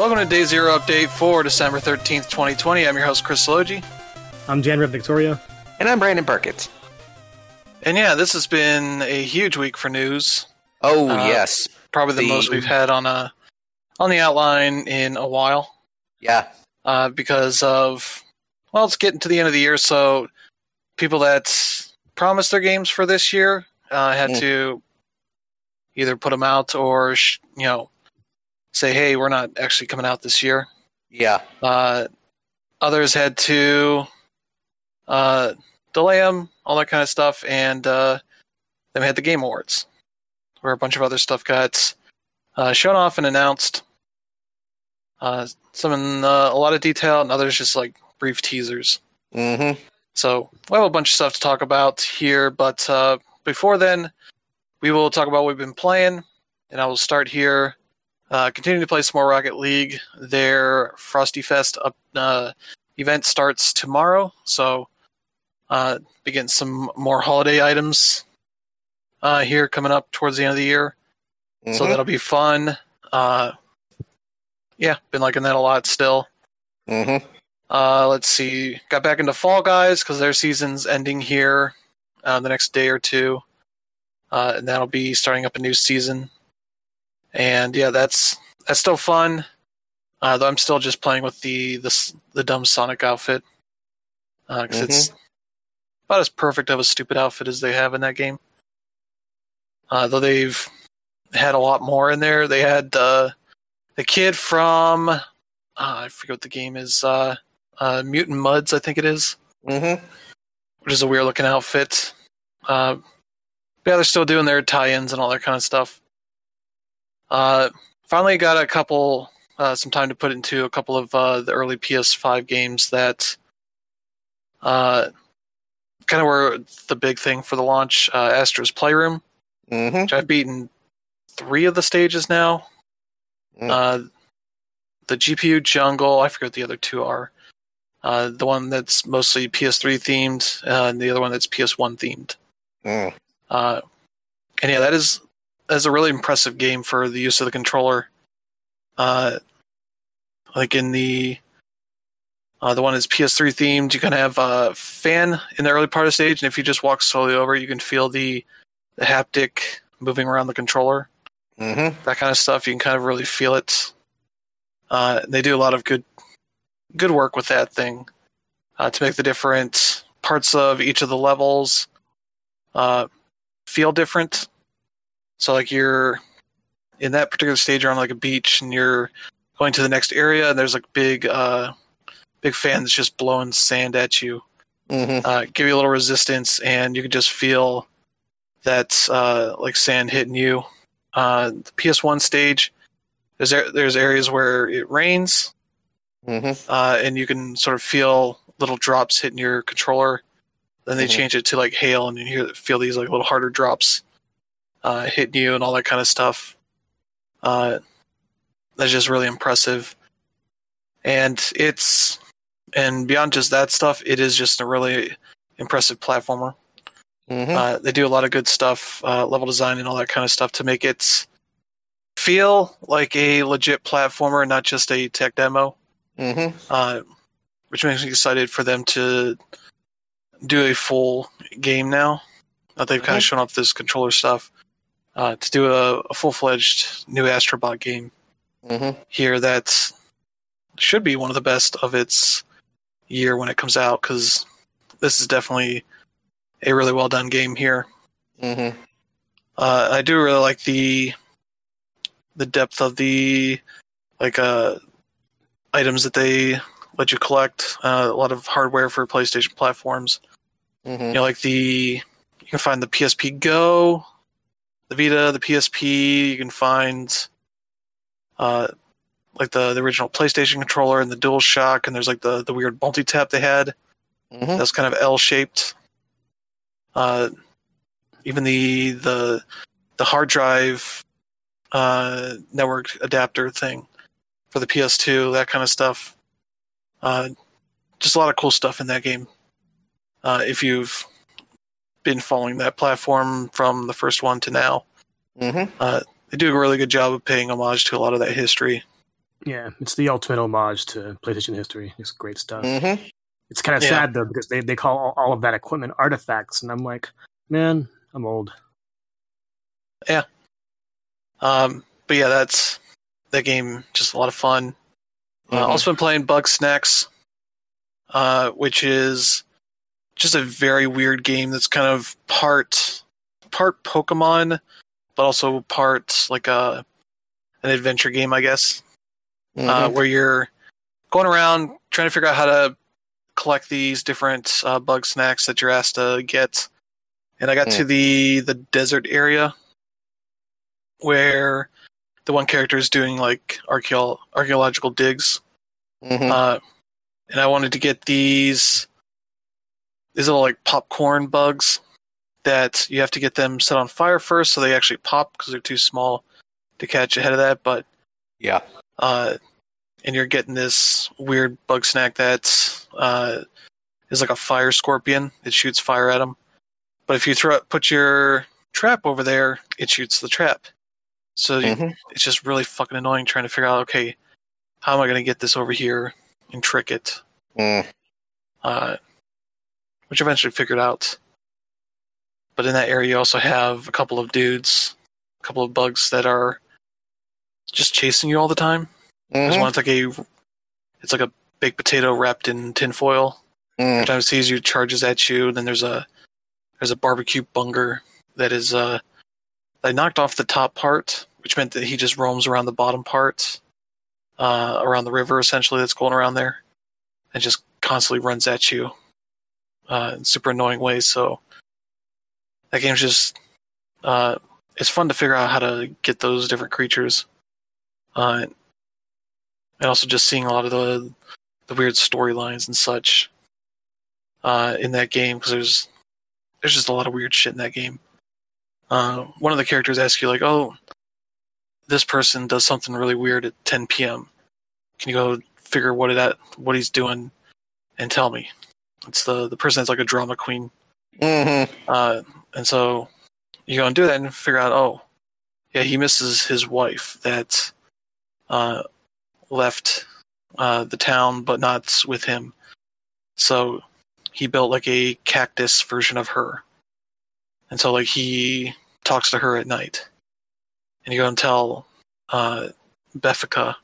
Welcome to Day Zero Update for December 13th, 2020. I'm your host, Chris Logi. I'm Jan Rip Victoria. And I'm Brandon Burkett. And yeah, this has been a huge week for news. Oh, Uh, yes. Probably the, The- most we've had on a on the outline in a while. Yeah. Uh, because of well, it's getting to the end of the year, so people that promised their games for this year uh, had Mm. to either put them out or sh- you know say, "Hey, we're not actually coming out this year." Yeah. Uh, others had to uh, delay them, all that kind of stuff, and uh, then we had the Game Awards, where a bunch of other stuff got uh, shown off and announced. Uh, some in uh, a lot of detail, and others just like brief teasers. Mm-hmm. So we have a bunch of stuff to talk about here, but uh, before then, we will talk about what we've been playing, and I will start here. Uh, continuing to play some more Rocket League. Their Frosty Fest up, uh, event starts tomorrow, so uh, be getting some more holiday items uh, here coming up towards the end of the year. So Mhm. that'll be fun. Uh, yeah, been liking that a lot still. Mm-hmm. Uh, let's see. Got back into Fall Guys because their season's ending here uh, the next day or two, uh, and that'll be starting up a new season. And yeah, that's that's still fun. Uh, though I'm still just playing with the the the dumb Sonic outfit because it's about as perfect of a stupid outfit as they have in that game. Uh, though they've had a lot more in there. They had uh, the kid from uh, I forget what the game is. Uh, uh, Mutant Mudds, I think it is, Mm-hmm. which is a weird looking outfit. Uh, yeah, they're still doing their tie-ins and all that kind of stuff. Uh, finally got a couple, uh, some time to put into a couple of uh, the early PS5 games that uh, kind of were the big thing for the launch. Uh, Astro's Playroom, Mm-hmm. which I've beaten three of the stages now. Mm. Uh, the GPU Jungle, I forget what the other two are. Uh, the one that's mostly PS3 themed, uh, and the other one that's PS1 themed. Mm. Uh, and yeah, that is is a really impressive game for the use of the controller. Uh, like in the uh, the one is PS3 themed, you can have a fan in the early part of the stage, and if you just walk slowly over, you can feel the the haptic moving around the controller Mm-hmm. that kind of stuff. You can kind of really feel it. Uh, they do a lot of good, good work with that thing uh, to make the different parts of each of the levels uh, feel different. So, like you're in that particular stage, you're on like a beach, and you're going to the next area, and there's like big, uh, big fan that's just blowing sand at you Mm-hmm. uh, give you a little resistance, and you can just feel that uh, like sand hitting you. Uh, the PS1 stage, there's there's areas where it rains, Mm-hmm. uh, and you can sort of feel little drops hitting your controller. Then they Mhm. change it to like hail, and you hear feel these like little harder drops uh, hitting you, and all that kind of stuff. Uh, that's just really impressive, and it's and beyond just that stuff, it is just a really impressive platformer. Mm-hmm. Uh, they do a lot of good stuff, uh, level design and all that kind of stuff to make it feel like a legit platformer, not just a tech demo. Mm-hmm. Uh, which makes me excited for them to do a full game now. That they've kind Mhm. of shown off this controller stuff. Uh, to do a, a full fledged new Astrobot game Mm-hmm. here that should be one of the best of its year when it comes out because this is definitely a really well done game here. Mm-hmm. Uh, I do really like the the depth of the like uh, items that they let you collect. Uh, a lot of hardware for PlayStation platforms. Mm-hmm. You know, like the you can find the PSP Go, the Vita, the PSP. You can find uh, like the the original PlayStation controller and the Dual Shock, and there's like the the weird multi tap they had. Mm-hmm. That's kind of L shaped. Uh, even the the the hard drive uh, network adapter thing for the PS2, that kind of stuff. Uh, just a lot of cool stuff in that game. Uh, if you've been following that platform from the first one to now, Mm-hmm. uh, they do a really good job of paying homage to a lot of that history. Yeah, it's the ultimate homage to PlayStation history. It's great stuff. Mm-hmm. It's kind of Yeah. sad though because they, they call all, all of that equipment artifacts, and I'm like, man, I'm old. Yeah. Um, but yeah, that's that game. Just a lot of fun. Uh, Mhm. also been playing Bugsnax, uh, which is just a very weird game that's kind of part part Pokemon, but also part like a an adventure game, I guess, uh, Mhm. where you're going around trying to figure out how to collect these different uh, bug snacks that you're asked to get. And I got to the the desert area where the one character is doing like archeo- archaeological digs Mhm. uh, and I wanted to get these these little like popcorn bugs that you have to get them set on fire first, so they actually pop because they're too small to catch ahead of that. But yeah. uh, and you're getting this weird bug snack that uh, is like a fire scorpion. It shoots fire at them. But if you throw it, put your trap over there, it shoots the trap. So you, Mhm. it's just really fucking annoying trying to figure out okay, how am I going to get this over here and trick it? Mm. uh, which eventually figured out. But in that area, you also have a couple of dudes, a couple of bugs that are just chasing you all the time. There's Mhm. one that's like a, it's like a baked potato wrapped in tinfoil. Mm. Every time it sees you, charges at you. Then there's a, there's a barbecue bunger that is, uh, I knocked off the top part, which meant that he just roams around the bottom part, uh, around the river essentially that's going around there, and just constantly runs at you, uh, in super annoying ways. So that game's just, uh, it's fun to figure out how to get those different creatures, uh, and also just seeing a lot of the the weird storylines and such, uh, in that game because there's there's just a lot of weird shit in that game. Uh, one of the characters asks you like, "Oh, this person does something really weird at 10 p.m. Can you go figure what it at what he's doing and tell me?" It's the the person that's like a drama queen, Mhm. uh, and so you go and do that and figure out, oh, yeah, he misses his wife that uh, left uh, the town, but not with him. So he built like a cactus version of her, and so like he talks to her at night, and you go and tell uh, Beffica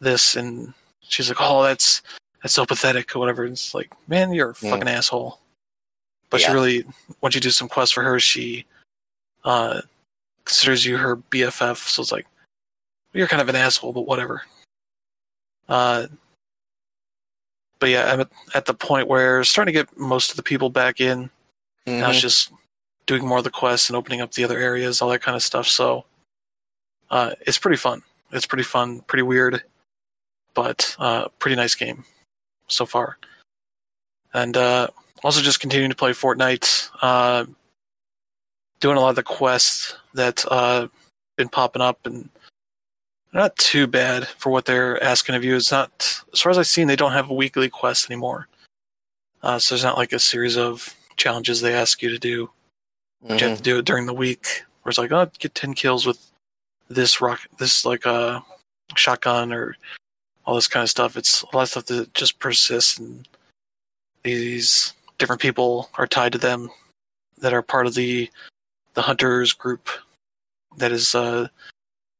this, and she's like, "Oh, that's that's so pathetic," or whatever. It's like, man, you're a Mm. fucking asshole. But Yeah. she really, once you do some quests for her, she uh, considers you her BFF. So it's like, you're kind of an asshole, but whatever. Uh, but yeah, I'm at, at the point where starting to get most of the people back in. Now it's Mhm. just doing more of the quests and opening up the other areas, all that kind of stuff. So uh, it's pretty fun. It's pretty fun, pretty weird, but uh, pretty nice game so far. And uh, also just continuing to play Fortnite, uh, doing a lot of the quests that uh, been popping up and not too bad for what they're asking of you. It's not, as far as I've seen, they don't have a weekly quest anymore. Uh, so there's not like a series of challenges they ask you to do. But You have to do it during the week. Where it's like, oh, get ten kills with this rock, this like uh, shotgun or all this kind of stuff. It's a lot of stuff that just persists, and these different people are tied to them that are part of the the hunters group that is uh,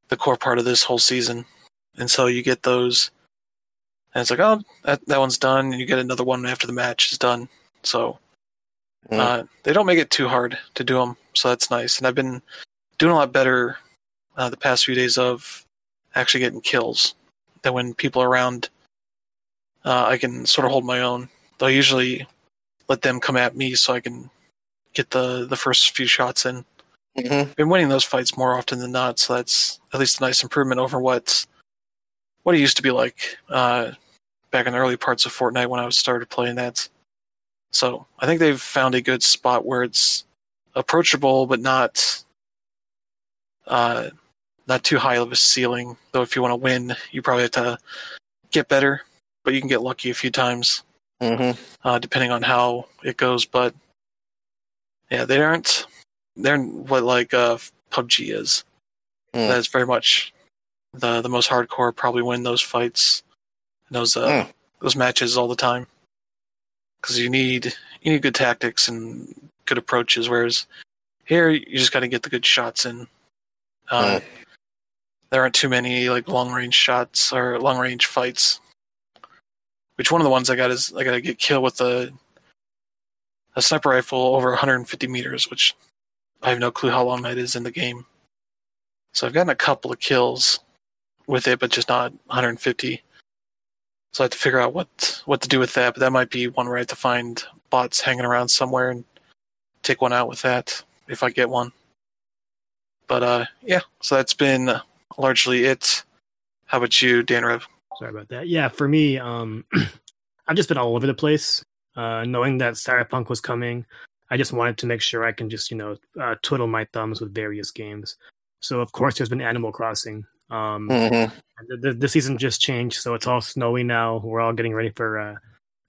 the core part of this whole season. And so you get those, and it's like, oh, that that one's done, and you get another one after the match is done. So Mhm. uh, they don't make it too hard to do them, so that's nice. And I've been doing a lot better uh, the past few days of actually getting kills. That when people are around, uh, I can sort of hold my own. Though I usually let them come at me so I can get the the first few shots in. Mhm. Been winning those fights more often than not, so that's at least a nice improvement over what what it used to be like uh, back in the early parts of Fortnite when I started playing that. So I think they've found a good spot where it's approachable but not uh, not too high of a ceiling. Though if you want to win, you probably have to get better, but you can get lucky a few times Mhm. uh, depending on how it goes. But yeah, they aren't. They're what like uh, PUBG is. Mm. That's very much the the most hardcore probably win those fights, and those uh, Mm. those matches all the time. Because you need you need good tactics and good approaches. Whereas here, you just got to get the good shots in. Uh, There aren't too many like long range shots or long range fights. Which one of the ones I got is I got to get killed with a a sniper rifle over 150 meters, which I have no clue how long that is in the game. So I've gotten a couple of kills with it, but just not 150. So I have to figure out what what to do with that. But that might be one where I have to find bots hanging around somewhere and take one out with that if I get one. But uh, yeah, so that's been largely it. How about you, Dan Rev? Sorry about that. Yeah, for me, um, I've just been all over the place. Uh, knowing that Cyberpunk was coming, I just wanted to make sure I can just you know uh, twiddle my thumbs with various games. So of course, there's been Animal Crossing. Um, Mhm. the, the, the season just changed, so it's all snowy now. We're all getting ready for uh,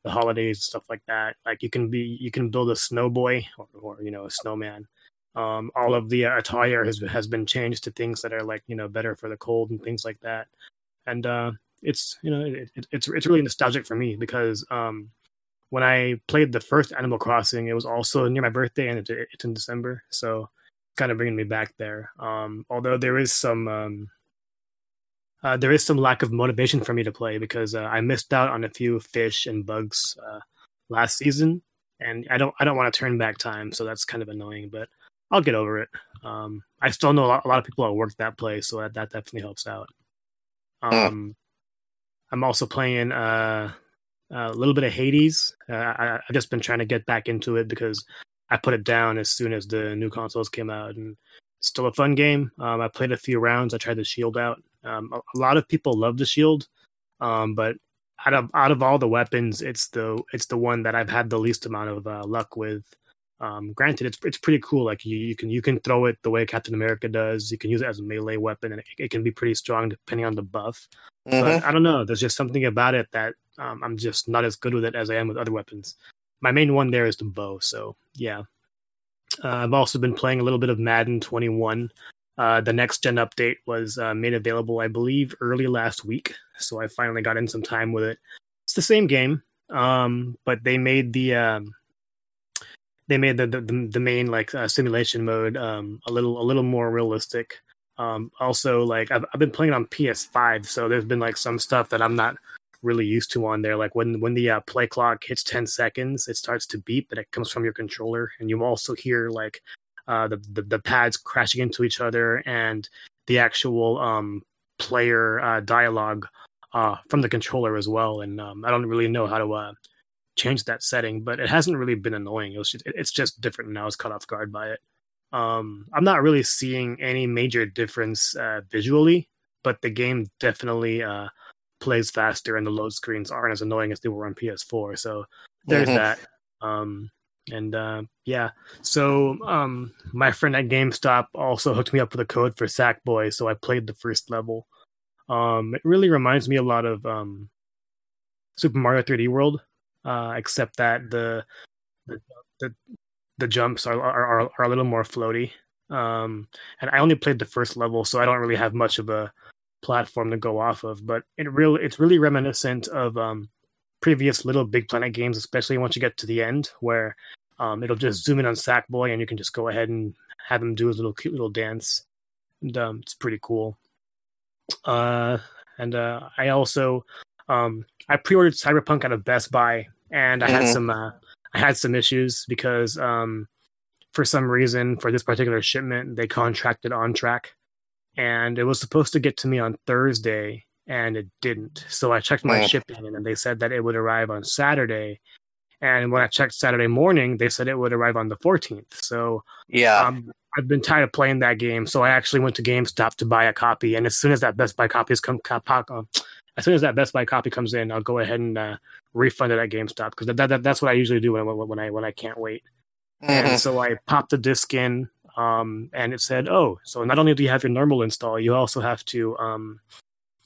the holidays, stuff like that. Like you can be, you can build a snow boy or, or you know a snowman. Um, all of the attire has has been changed to things that are like you know better for the cold and things like that. And uh, it's you know it, it, it's it's really nostalgic for me because um, when I played the first Animal Crossing, it was also near my birthday and it's, it's in December, so kind of bringing me back there. Um, although there is some um, uh, there is some lack of motivation for me to play because uh, I missed out on a few fish and bugs uh, last season, and I don't I don't want to turn back time, so that's kind of annoying. But I'll get over it. Um, I still know a lot, a lot of people that work that place, so that, that definitely helps out. Um, I'm also playing uh, a little bit of Hades. Uh, I, I've just been trying to get back into it because I put it down as soon as the new consoles came out, and it's still a fun game. Um, I played a few rounds. I tried the shield out. Um, a, a lot of people love the shield, um, but out of out of all the weapons, it's the it's the one that I've had the least amount of uh, luck with. Um, granted, it's it's pretty cool. Like you, you can you can throw it the way Captain America does. You can use it as a melee weapon, and it, it can be pretty strong depending on the buff. Mhm. But I don't know. There's just something about it that um, I'm just not as good with it as I am with other weapons. My main one there is the bow. So yeah. Uh, I've also been playing a little bit of Madden 21. Uh, the next gen update was uh, made available, I believe, early last week. So I finally got in some time with it. It's the same game, um, but they made the um, they made the the, the main like uh, simulation mode um, a little a little more realistic. Um, also, like I've I've been playing on PS5, so there's been like some stuff that I'm not really used to on there. Like when when the uh, play clock hits 10 seconds, it starts to beep, and it comes from your controller, and you also hear like uh, the, the the pads crashing into each other and the actual um, player uh, dialogue uh, from the controller as well. And um, I don't really know how to uh, change that setting, but it hasn't really been annoying. It was just, it's just different, and I was caught off guard by it. Um, I'm not really seeing any major difference uh, visually, but the game definitely uh, plays faster, and the load screens aren't as annoying as they were on PS4. So there's Mhm. that. Um, and uh, yeah, so um, my friend at GameStop also hooked me up with a code for Sackboy, so I played the first level. Um, it really reminds me a lot of um, Super Mario 3D World, uh, except that the the the, the jumps are, are are are a little more floaty. Um, and I only played the first level, so I don't really have much of a platform to go off of. But it really it's really reminiscent of um, previous Little Big Planet games, especially once you get to the end, where um, it'll just zoom in on Sackboy and you can just go ahead and have him do his little cute little dance. And um, it's pretty cool. Uh, and uh, I also um, I pre-ordered Cyberpunk out of Best Buy, and I had Mhm. some uh, I had some issues because um, for some reason for this particular shipment they contracted OnTrac, and it was supposed to get to me on Thursday, and it didn't. So I checked my Oh. shipping, and they said that it would arrive on Saturday. And when I checked Saturday morning, they said it would arrive on the 14th. So Yeah. um, I've been tired of playing that game, so I actually went to GameStop to buy a copy. And as soon as that Best Buy copy is come, come uh, as soon as that Best Buy copy comes in, I'll go ahead and uh, refund it at GameStop because that, that, that's what I usually do when, I- when I when I can't wait. And Mhm. so I popped the disc in, um, and it said, "Oh, so not only do you have your normal install, you also have to um,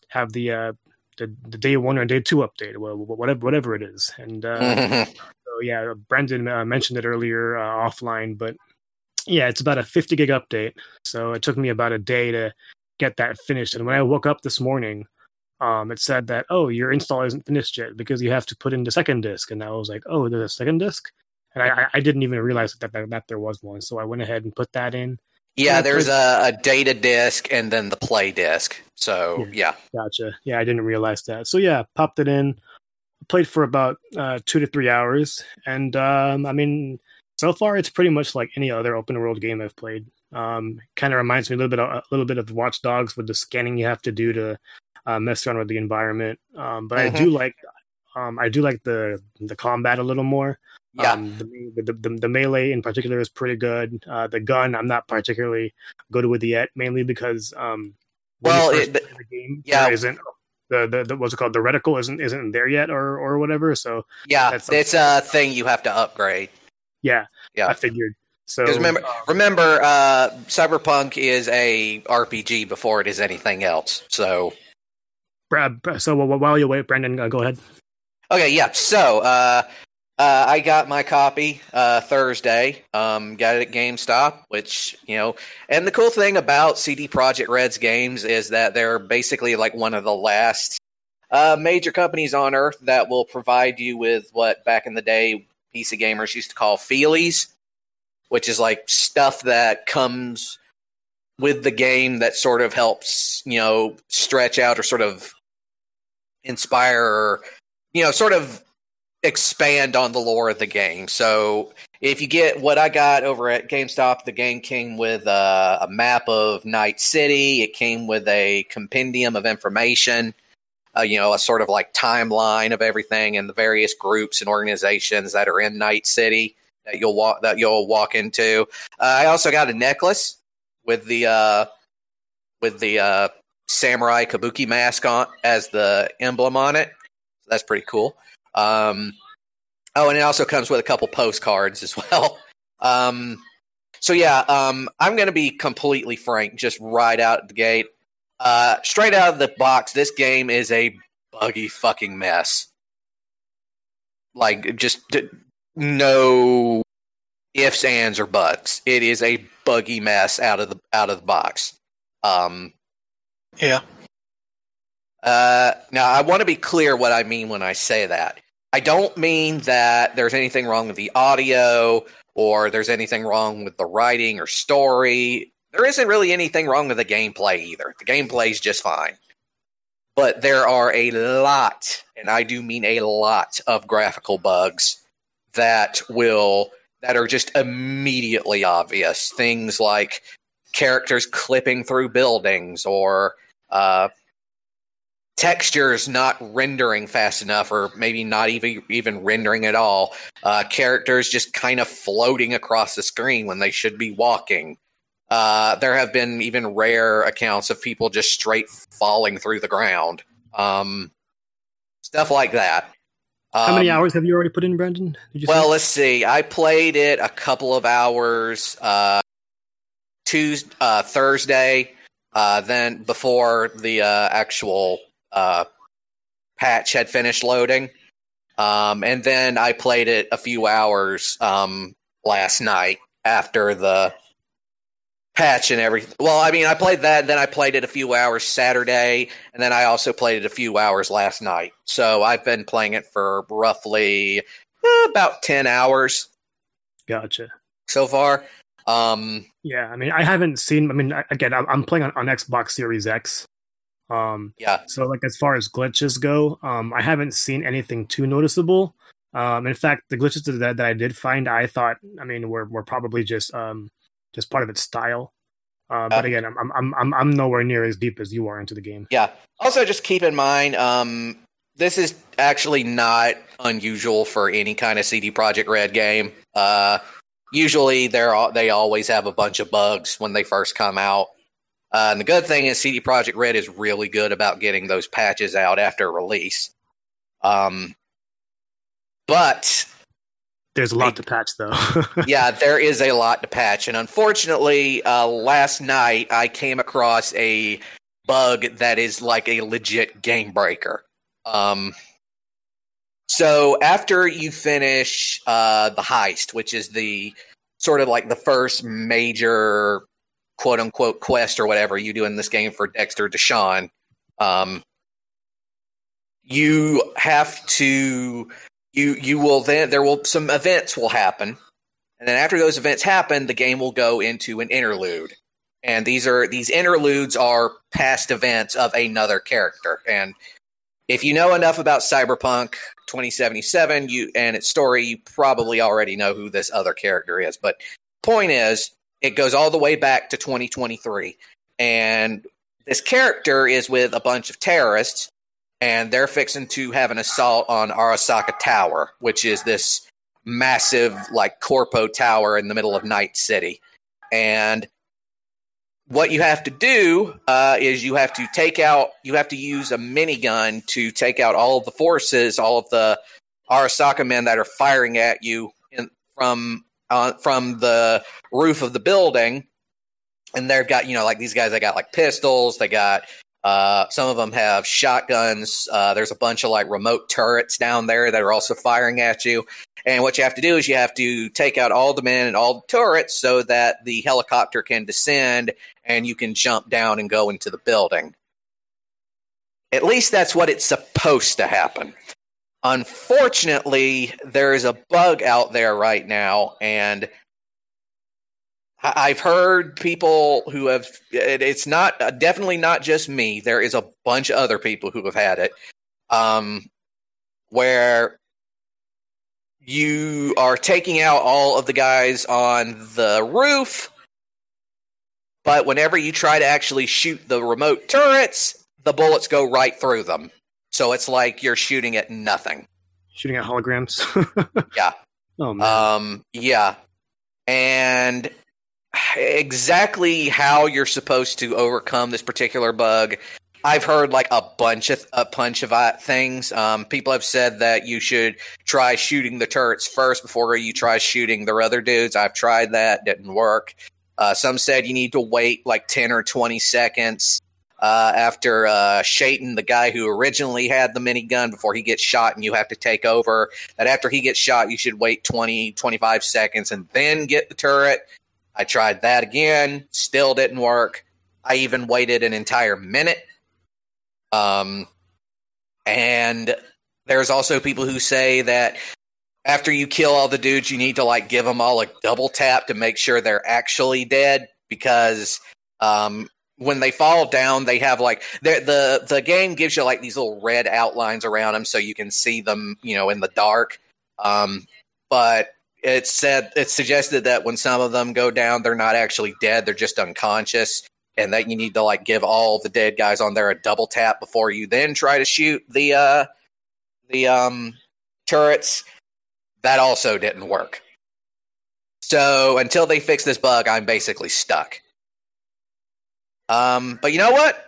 have the, uh, the the day one or day two update, whatever whatever it is." And uh, Mhm. so yeah, Brendan uh, mentioned it earlier uh, offline, but yeah, it's about a 50 gig update. So it took me about a day to get that finished. And when I woke up this morning, um, it said that oh your install isn't finished yet because you have to put in the second disk. And I was like, oh, there's a second disk, and I, I didn't even realize that, that that there was one. So I went ahead and put that in. Yeah, Yeah, there's a, a data disk and then the play disk. So yeah, Gotcha. Yeah, I didn't realize that. So yeah, popped it in. Played for about uh, two to three hours, and um, I mean, so far it's pretty much like any other open world game I've played. Um, kind of reminds me a little bit, of, a little bit of Watch Dogs with the scanning you have to do to uh, mess around with the environment. Um, but I do like, um, I do like the the combat a little more. yeah, Um, the, the, the, the melee in particular is pretty good. Uh, the gun, I'm not particularly good with yet, mainly because um, Well, it- the game, yeah. isn't the, the, the what's it called the reticle isn't isn't there yet or or whatever. So yeah. that's It's a thing you have to upgrade. yeah, Yeah. I figured. So remember, um, remember, uh, Cyberpunk is a RPG before it is anything else. So so while you wait, Brandon, uh, go ahead. Okay, yeah. So, uh, uh, I got my copy uh, Thursday. Um, got it at GameStop, which you know. And the cool thing about CD Projekt Red's games is that they're basically like one of the last uh, major companies on Earth that will provide you with what back in the day PC gamers used to call feelies, which is like stuff that comes with the game that sort of helps you know stretch out or sort of inspire you know, sort of expand on the lore of the game. So if you get what I got over at GameStop, the game came with a, a map of Night City. It came with a compendium of information, uh, you know, a sort of like timeline of everything and the various groups and organizations that are in Night City that you'll walk that you'll walk into. Uh, I also got a necklace with the uh, with the uh, samurai kabuki mask on as the emblem on it. So that's pretty cool. Um, oh, and it also comes with a couple postcards as well. Um, so yeah, um, I'm going to be completely frank, just right out the gate. Uh, straight out of the box, this game is a buggy fucking mess. Like, just d- no ifs, ands, or buts. It is a buggy mess out of the out of the box. Um, Yeah. uh, now, I want to be clear what I mean when I say that. I don't mean that there's anything wrong with the audio or there's anything wrong with the writing or story. There isn't really anything wrong with the gameplay either. The gameplay is just fine. But there are a lot, and I do mean a lot, of graphical bugs that will that are just immediately obvious. Things like characters clipping through buildings or uh, textures not rendering fast enough or maybe not even even rendering at all. Uh, characters just kind of floating across the screen when they should be walking. Uh, there have been even rare accounts of people just straight falling through the ground. Um, stuff like that. How many Um, hours have you already put in, Brendan? Well, let's see. I played it a couple of hours uh, Tuesday, uh, Thursday, uh, then before the uh, actual uh, patch had finished loading, um, and then I played it a few hours um, last night after the patch and everything. Well, I mean, I played that, then I played it a few hours Saturday, and then I also played it a few hours last night. So I've been playing it for roughly eh, about 10 hours Gotcha. so far. Um, Yeah, I mean, I haven't seen. I mean, again, I'm playing on, on Xbox Series X. Um, yeah, so like as far as glitches go, um, I haven't seen anything too noticeable. Um, in fact, the glitches that, that I did find, I thought, I mean, were were probably just um just part of its style. Uh, but again, I'm, I'm I'm I'm nowhere near as deep as you are into the game. yeah. Also, just keep in mind, um, this is actually not unusual for any kind of CD Projekt Red game. Uh, usually, they're they always have a bunch of bugs when they first come out. Uh, and the good thing is, CD Projekt Red is really good about getting those patches out after release. Um, but There's a lot to patch though. yeah, there is a lot to patch, and unfortunately, uh, last night I came across a bug that is like a legit game breaker. Um, so after you finish uh, the heist, which is the sort of like the first major quote unquote quest or whatever you do in this game for Dexter Deshawn, um, you have to you you will then there will some events will happen, and then after those events happen, the game will go into an interlude. And these are these interludes are past events of another character. And if you know enough about Cyberpunk 2077 you and its story, you probably already know who this other character is. But point is, it goes all the way back to 2023. And this character is with a bunch of terrorists, and they're fixing to have an assault on Arasaka Tower, which is this massive, like, corpo tower in the middle of Night City. And what you have to do uh, is you have to take out, you have to use a minigun to take out all of the forces, all of the Arasaka men that are firing at you in, from uh, from the roof of the building. And they've got, you know, like these guys, they got like pistols, they got uh, some of them have shotguns. Uh, there's a bunch of like remote turrets down there that are also firing at you. And what you have to do is you have to take out all the men and all the turrets so that the helicopter can descend and you can jump down and go into the building. At least that's what it's supposed to happen. Unfortunately, there is a bug out there right now, and I've heard people who have. It's not definitely not just me. There is a bunch of other people who have had it, um, where you are taking out all of the guys on the roof, but whenever you try to actually shoot the remote turrets, the bullets go right through them. So it's like you're shooting at nothing. Shooting at holograms. yeah. Oh man. Um. Yeah. And exactly how you're supposed to overcome this particular bug. I've heard like a bunch of a bunch of uh, things. Um, people have said that you should try shooting the turrets first before you try shooting the other dudes. I've tried that, didn't work. Uh, some said you need to wait like ten or twenty seconds uh, after uh, Shaitan, the guy who originally had the minigun, before he gets shot and you have to take over. That after he gets shot, you should wait 20, 25 seconds and then get the turret. I tried that again, still didn't work. I even waited an entire minute. Um, and there's also people who say that after you kill all the dudes, you need to like give them all a double tap to make sure they're actually dead because um, when they fall down, they have like the the game gives you like these little red outlines around them so you can see them, you know, in the dark. Um, but it said it suggested that when some of them go down, they're not actually dead; they're just unconscious, and that you need to like give all the dead guys on there a double tap before you then try to shoot the uh, the um, turrets. That also didn't work. So until they fix this bug, I'm basically stuck. Um, but you know what?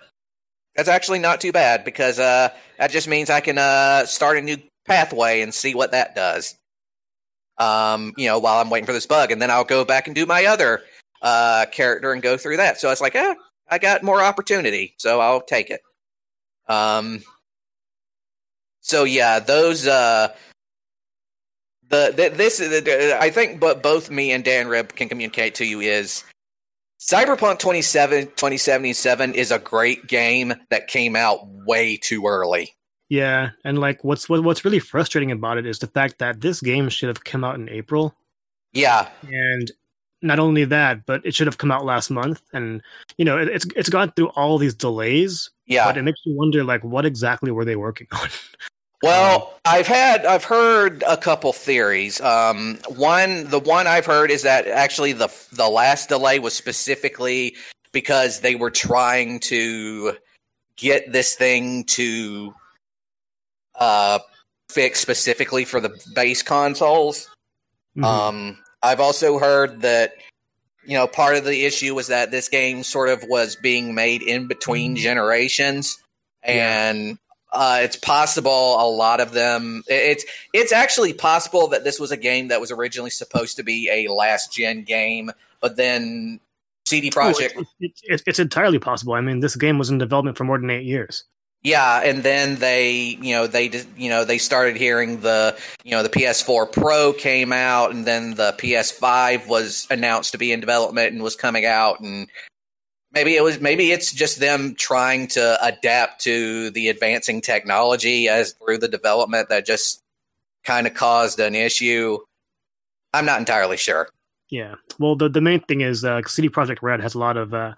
That's actually not too bad because uh, that just means I can uh, start a new pathway and see what that does um, you know, while I'm waiting for this bug, and then I'll go back and do my other uh, character and go through that. So it's like, eh, I got more opportunity, so I'll take it. Um, so yeah, those uh, the, the this the, I think, but both me and Dan Rib can communicate to you is Cyberpunk 27, 2077 is a great game that came out way too early. Yeah, and like what's what, what's really frustrating about it is the fact that this game should have come out in April. Yeah, and not only that, but it should have come out last month, and you know it, it's it's gone through all these delays. Yeah, but it makes you wonder, like, what exactly were they working on? Well, um, I've had I've heard a couple theories. Um, one, the one I've heard is that actually the the last delay was specifically because they were trying to get this thing to uh, fixed specifically for the base consoles. Mm-hmm. Um, I've also heard that you know part of the issue was that this game sort of was being made in between mm-hmm. generations, and yeah. uh, it's possible a lot of them. It's it's actually possible that this was a game that was originally supposed to be a last gen game, but then CD Projekt. Oh, it's, it's, it's, entirely possible. I mean, this game was in development for more than eight years. Yeah, and then they, you know, they, you know, they started hearing the, you know, the PS4 Pro came out, and then the PS5 was announced to be in development and was coming out, and maybe it was maybe it's just them trying to adapt to the advancing technology as through the development that just kind of caused an issue. I'm not entirely sure. Yeah. Well, the the main thing is uh, CD Projekt Red has a lot of uh,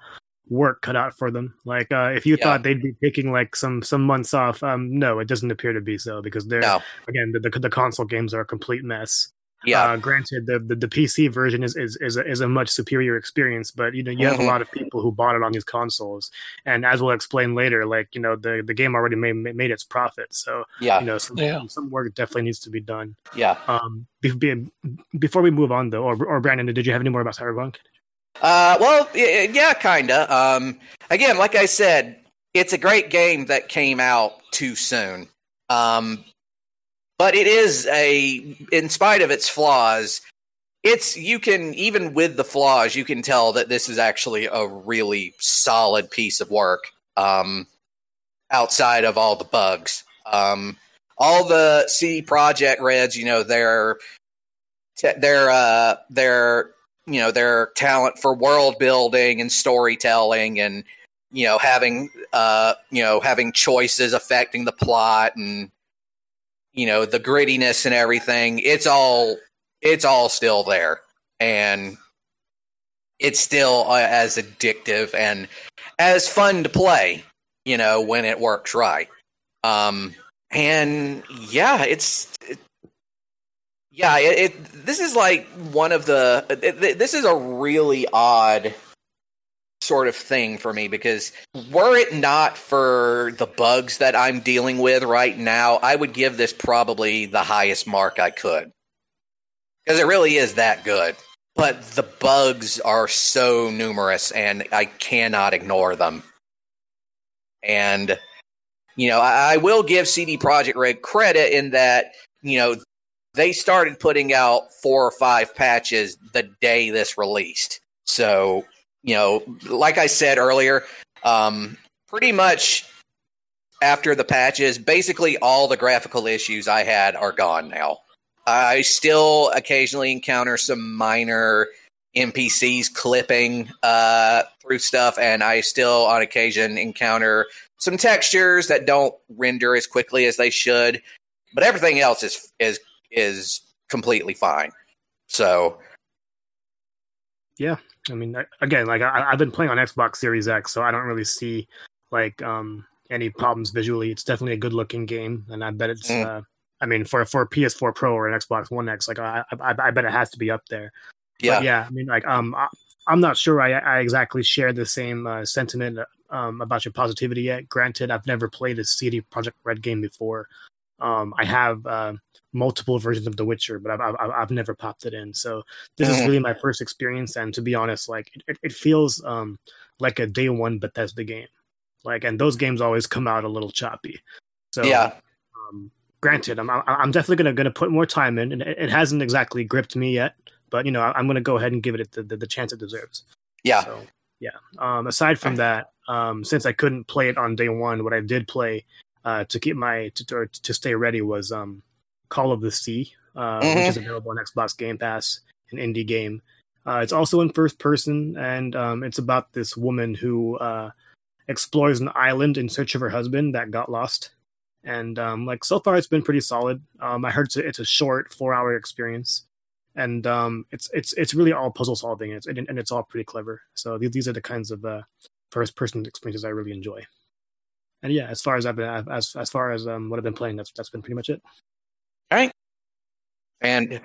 work cut out for them. Like uh, if you Yeah. thought they'd be taking like some some months off, um, no, it doesn't appear to be so because they're No. again the, the the console games are a complete mess. Yeah. Uh, granted, the, the the PC version is is is a, is a much superior experience, but you know you have Mhm. a lot of people who bought it on these consoles, and as we'll explain later, like you know the the game already made made its profit, so yeah. you know some, Yeah. some work definitely needs to be done. Yeah. Um, be, be, before we move on though, or or Brandon, did you have any more about Cyberpunk? Uh, well, yeah, kinda. Um, again, like I said, it's a great game that came out too soon. Um, but it is a, in spite of its flaws, it's you can even with the flaws, you can tell that this is actually a really solid piece of work. Um, outside of all the bugs, um, all the CD Projekt Reds, you know, their their uh, their you know their talent for world building and storytelling and you know having uh you know having choices affecting the plot and you know the grittiness and everything it's all it's all still there. And it's still uh, as addictive and as fun to play you know when it works right. Um and yeah it's yeah, it, it this is like one of the it, this is a really odd sort of thing for me because were it not for the bugs that I'm dealing with right now, I would give this probably the highest mark I could. Because it really is that good. But the bugs are so numerous and I cannot ignore them. And you know, I, I will give CD Projekt Red credit in that, you know, they started putting out four or five patches the day this released. So, you know, like I said earlier, um, pretty much after the patches, basically all the graphical issues I had are gone now. I still occasionally encounter some minor NPCs clipping uh, through stuff, and I still on occasion encounter some textures that don't render as quickly as they should. But everything else is is is completely fine. So yeah, I mean, again, like I, I've been playing on Xbox Series X, so I don't really see like um any problems visually. It's definitely a good looking game, and I bet it's. Mm. Uh, I mean, for for a PS4 Pro or an Xbox One X, like I, I I bet it has to be up there. yeah, But yeah, I mean, like, um, I, I'm not sure I, I exactly share the same uh, sentiment um, about your positivity yet. Granted, I've never played a CD Projekt Red game before. Um, I have uh, multiple versions of The Witcher, but I've, I've I've never popped it in. So this is Mhm. really my first experience, and to be honest, like it, it feels um, like a day one Bethesda game. Like, and those games always come out a little choppy. So yeah, um, granted, I'm I'm I'm definitely gonna gonna put more time in, and it, it hasn't exactly gripped me yet. But you know, I'm gonna go ahead and give it the, the, the chance it deserves. yeah, So yeah. Um, aside from that, um, since I couldn't play it on day one, what I did play uh, to keep my to, or to stay ready was um, Call of the Sea, uh, Mhm. which is available on Xbox Game Pass, an indie game. Uh, it's also in first person, and um, it's about this woman who uh, explores an island in search of her husband that got lost. And um, like so far, it's been pretty solid. Um, I heard it's a, it's a short four hour experience, and um, it's it's it's really all puzzle solving, and it's and it's all pretty clever. So these these are the kinds of uh, first person experiences I really enjoy. And yeah, as far as I've been as as far as um, what I've been playing, that's that's been pretty much it. All right, and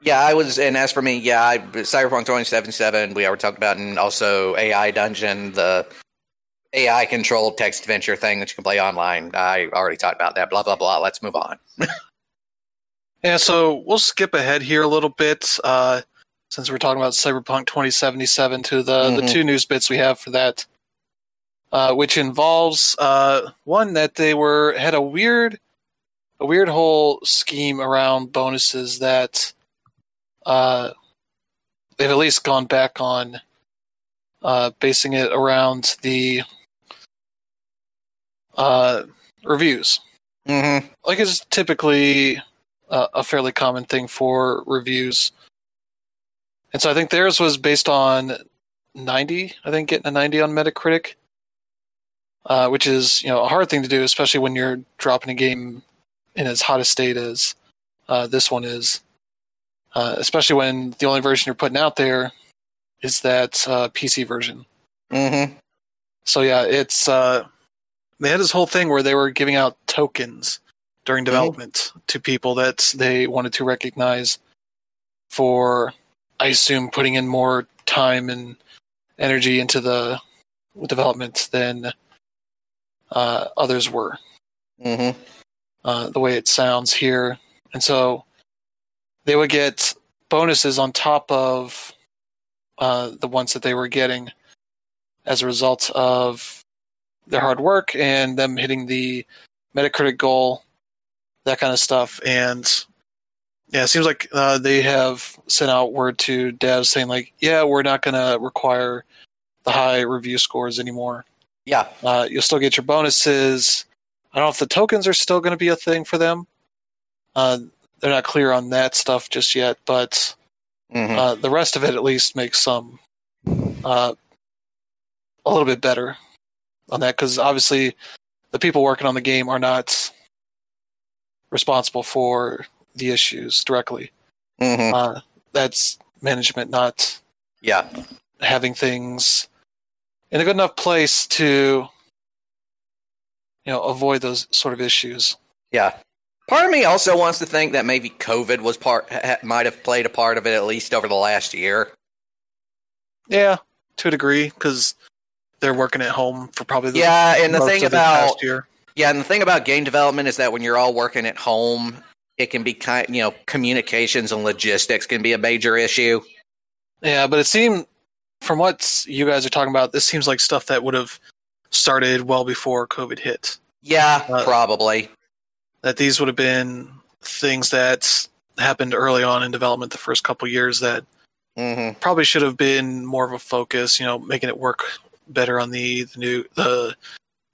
yeah, I was. And as for me, yeah, I, Cyberpunk 2077, we already talked about, and also AI Dungeon, the AI controlled text adventure thing that you can play online. I already talked about that. Blah blah blah. Let's move on. Yeah, so we'll skip ahead here a little bit uh, since we're talking about Cyberpunk 2077 to the, the Mhm. two news bits we have for that, uh, which involves uh, one that they were had a weird a weird whole scheme around bonuses that uh, they've at least gone back on, uh, basing it around the uh, reviews Mm-hmm. like it's typically uh, a fairly common thing for reviews. And so I think theirs was based on 90. I think getting a 90 on Metacritic, uh, which is you know a hard thing to do, especially when you're dropping a game in as hot a state as uh, this one is. Uh, especially when the only version you're putting out there is that uh, PC version. Mm-hmm. So yeah, it's uh, they had this whole thing where they were giving out tokens during development to people that they wanted to recognize for, I assume, putting in more time and energy into the development than uh, others were. Mm-hmm. Uh, the way it sounds here, and so they would get bonuses on top of uh, the ones that they were getting as a result of their hard work and them hitting the Metacritic goal, that kind of stuff. And yeah, it seems like uh, they have sent out word to devs saying like, yeah, we're not going to require the high review scores anymore. Yeah. Uh, you'll still get your bonuses. I don't know if the tokens are still going to be a thing for them. Uh, they're not clear on that stuff just yet, but Mm-hmm. uh, the rest of it at least makes some uh, a little bit better on that because obviously the people working on the game are not responsible for the issues directly. mm-hmm. Uh, that's management not yeah. having things in a good enough place to you know avoid those sort of issues. Yeah. Part of me also wants to think that maybe COVID was part ha- might have played a part of it at least over the last year. Yeah, to a degree because they're working at home for probably the Yeah, and the thing the about year. yeah, and the thing about game development is that when you're all working at home, it can be kind you know communications and logistics can be a major issue. Yeah, but it seemed from what you guys are talking about, this seems like stuff that would have started well before COVID hit. Yeah, Uh, probably. That these would have been things that happened early on in development the first couple years that hmm probably should have been more of a focus, you know, making it work better on the, the new the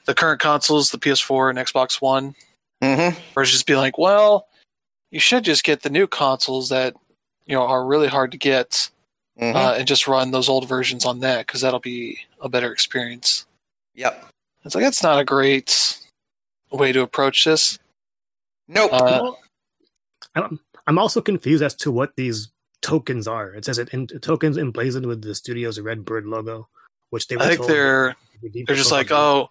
the current consoles, the PS4 and Xbox One, hmm versus just be like, well, you should just get the new consoles that you know are really hard to get hmm uh, and just run those old versions on that because that'll be a better experience. Yep. It's like that's not a great way to approach this. Nope. Uh, I'm, I'm also confused as to what these tokens are. It says it in tokens emblazoned with the studio's Red Bird logo, which they were I think told they're they're just like, oh,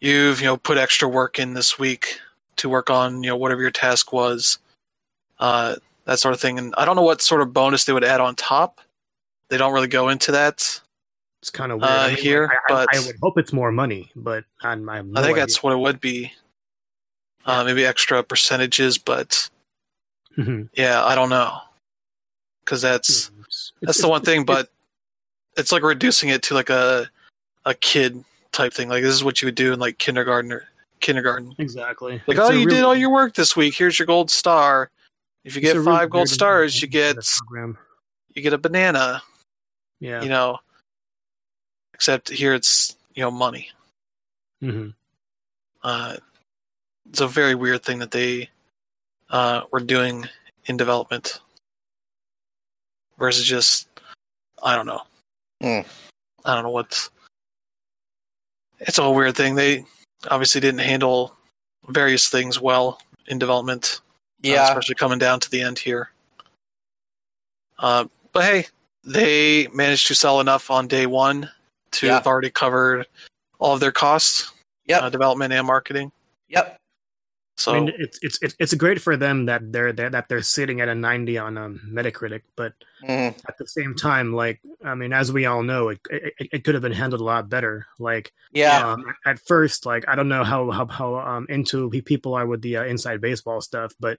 you've you know put extra work in this week to work on you know whatever your task was, uh, that sort of thing. And I don't know what sort of bonus they would add on top. They don't really go into that. it's kind of weird. uh, I mean, here, I, I, but- I would hope it's more money, but I'm, I no I think idea. that's what it would be. Uh, maybe extra percentages, but Mhm. yeah, I don't know because that's It's- that's the one thing. But it's like reducing it to like a a kid type thing. Like this is what you would do in like kindergarten or kindergarten. exactly Like, It's oh, you real- did all your work this week. Here's your gold star. If you it's get a five gold stars, you get of the program. you get a banana. yeah. You know, except here it's you know money. hmm Uh, it's a very weird thing that they uh, were doing in development versus just I don't know. Mm. I don't know what's. It's a weird thing. They obviously didn't handle various things well in development. Uh, yeah. especially coming down to the end here. Uh, but hey, they managed to sell enough on day one to Yeah. have already covered all of their costs, Yep. uh, development and marketing. Yep. So I mean, it's it's it's it's great for them that they're, they're that they're sitting at a 90 on um, Metacritic, but hmm at the same time, like I mean, as we all know, it it, it could have been handled a lot better. Like Yeah. um, at first, like I don't know how how how um, into people are with the uh, inside baseball stuff, but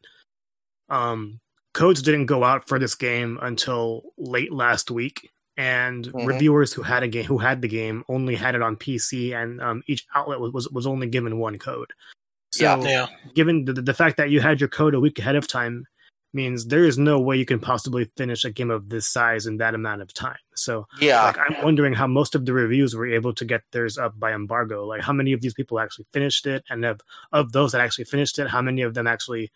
um, codes didn't go out for this game until late last week, and Mhm. reviewers who had a game who had the game only had it on PC, and um, each outlet was, was was only given one code. So, Yeah. yeah, given the, the fact that you had your code a week ahead of time means there is no way you can possibly finish a game of this size in that amount of time. So yeah. like I'm wondering how most of the reviews were able to get theirs up by embargo. Like how many of these people actually finished it, and of of those that actually finished it, how many of them actually,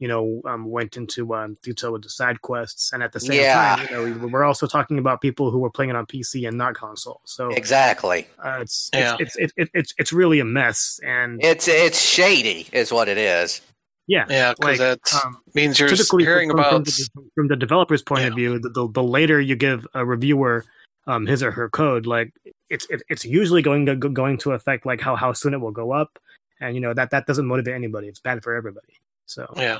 you know, um, went into um, detail with the side quests, and at the same Yeah. time, you know, we- we're also talking about people who were playing it on PC and not console. So Exactly. uh, it's, Yeah. it's, it's it's it's it's really a mess, and It's it's shady, is what it is. yeah, Yeah, because like, that um, means you're typically hearing from, about. from, the, from the developer's point of view, the, the, the later you give a reviewer um, his or her code, like it's it, it's usually going to going to affect like how how soon it will go up, and you know that that doesn't motivate anybody. It's bad for everybody. So Yeah,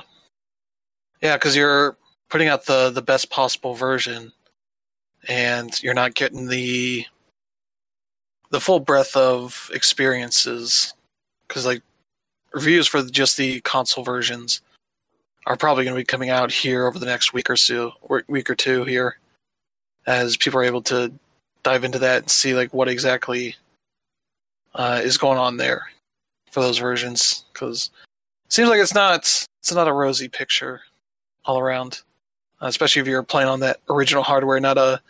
yeah, because you're putting out the the best possible version, and you're not getting the the full breadth of experiences. Because like reviews for just the console versions are probably going to be coming out here over the next week or so, week or two here, as people are able to dive into that and see like what exactly uh, is going on there for those versions. Because seems like it's not it's not a rosy picture all around, uh, especially if you're playing on that original hardware, not a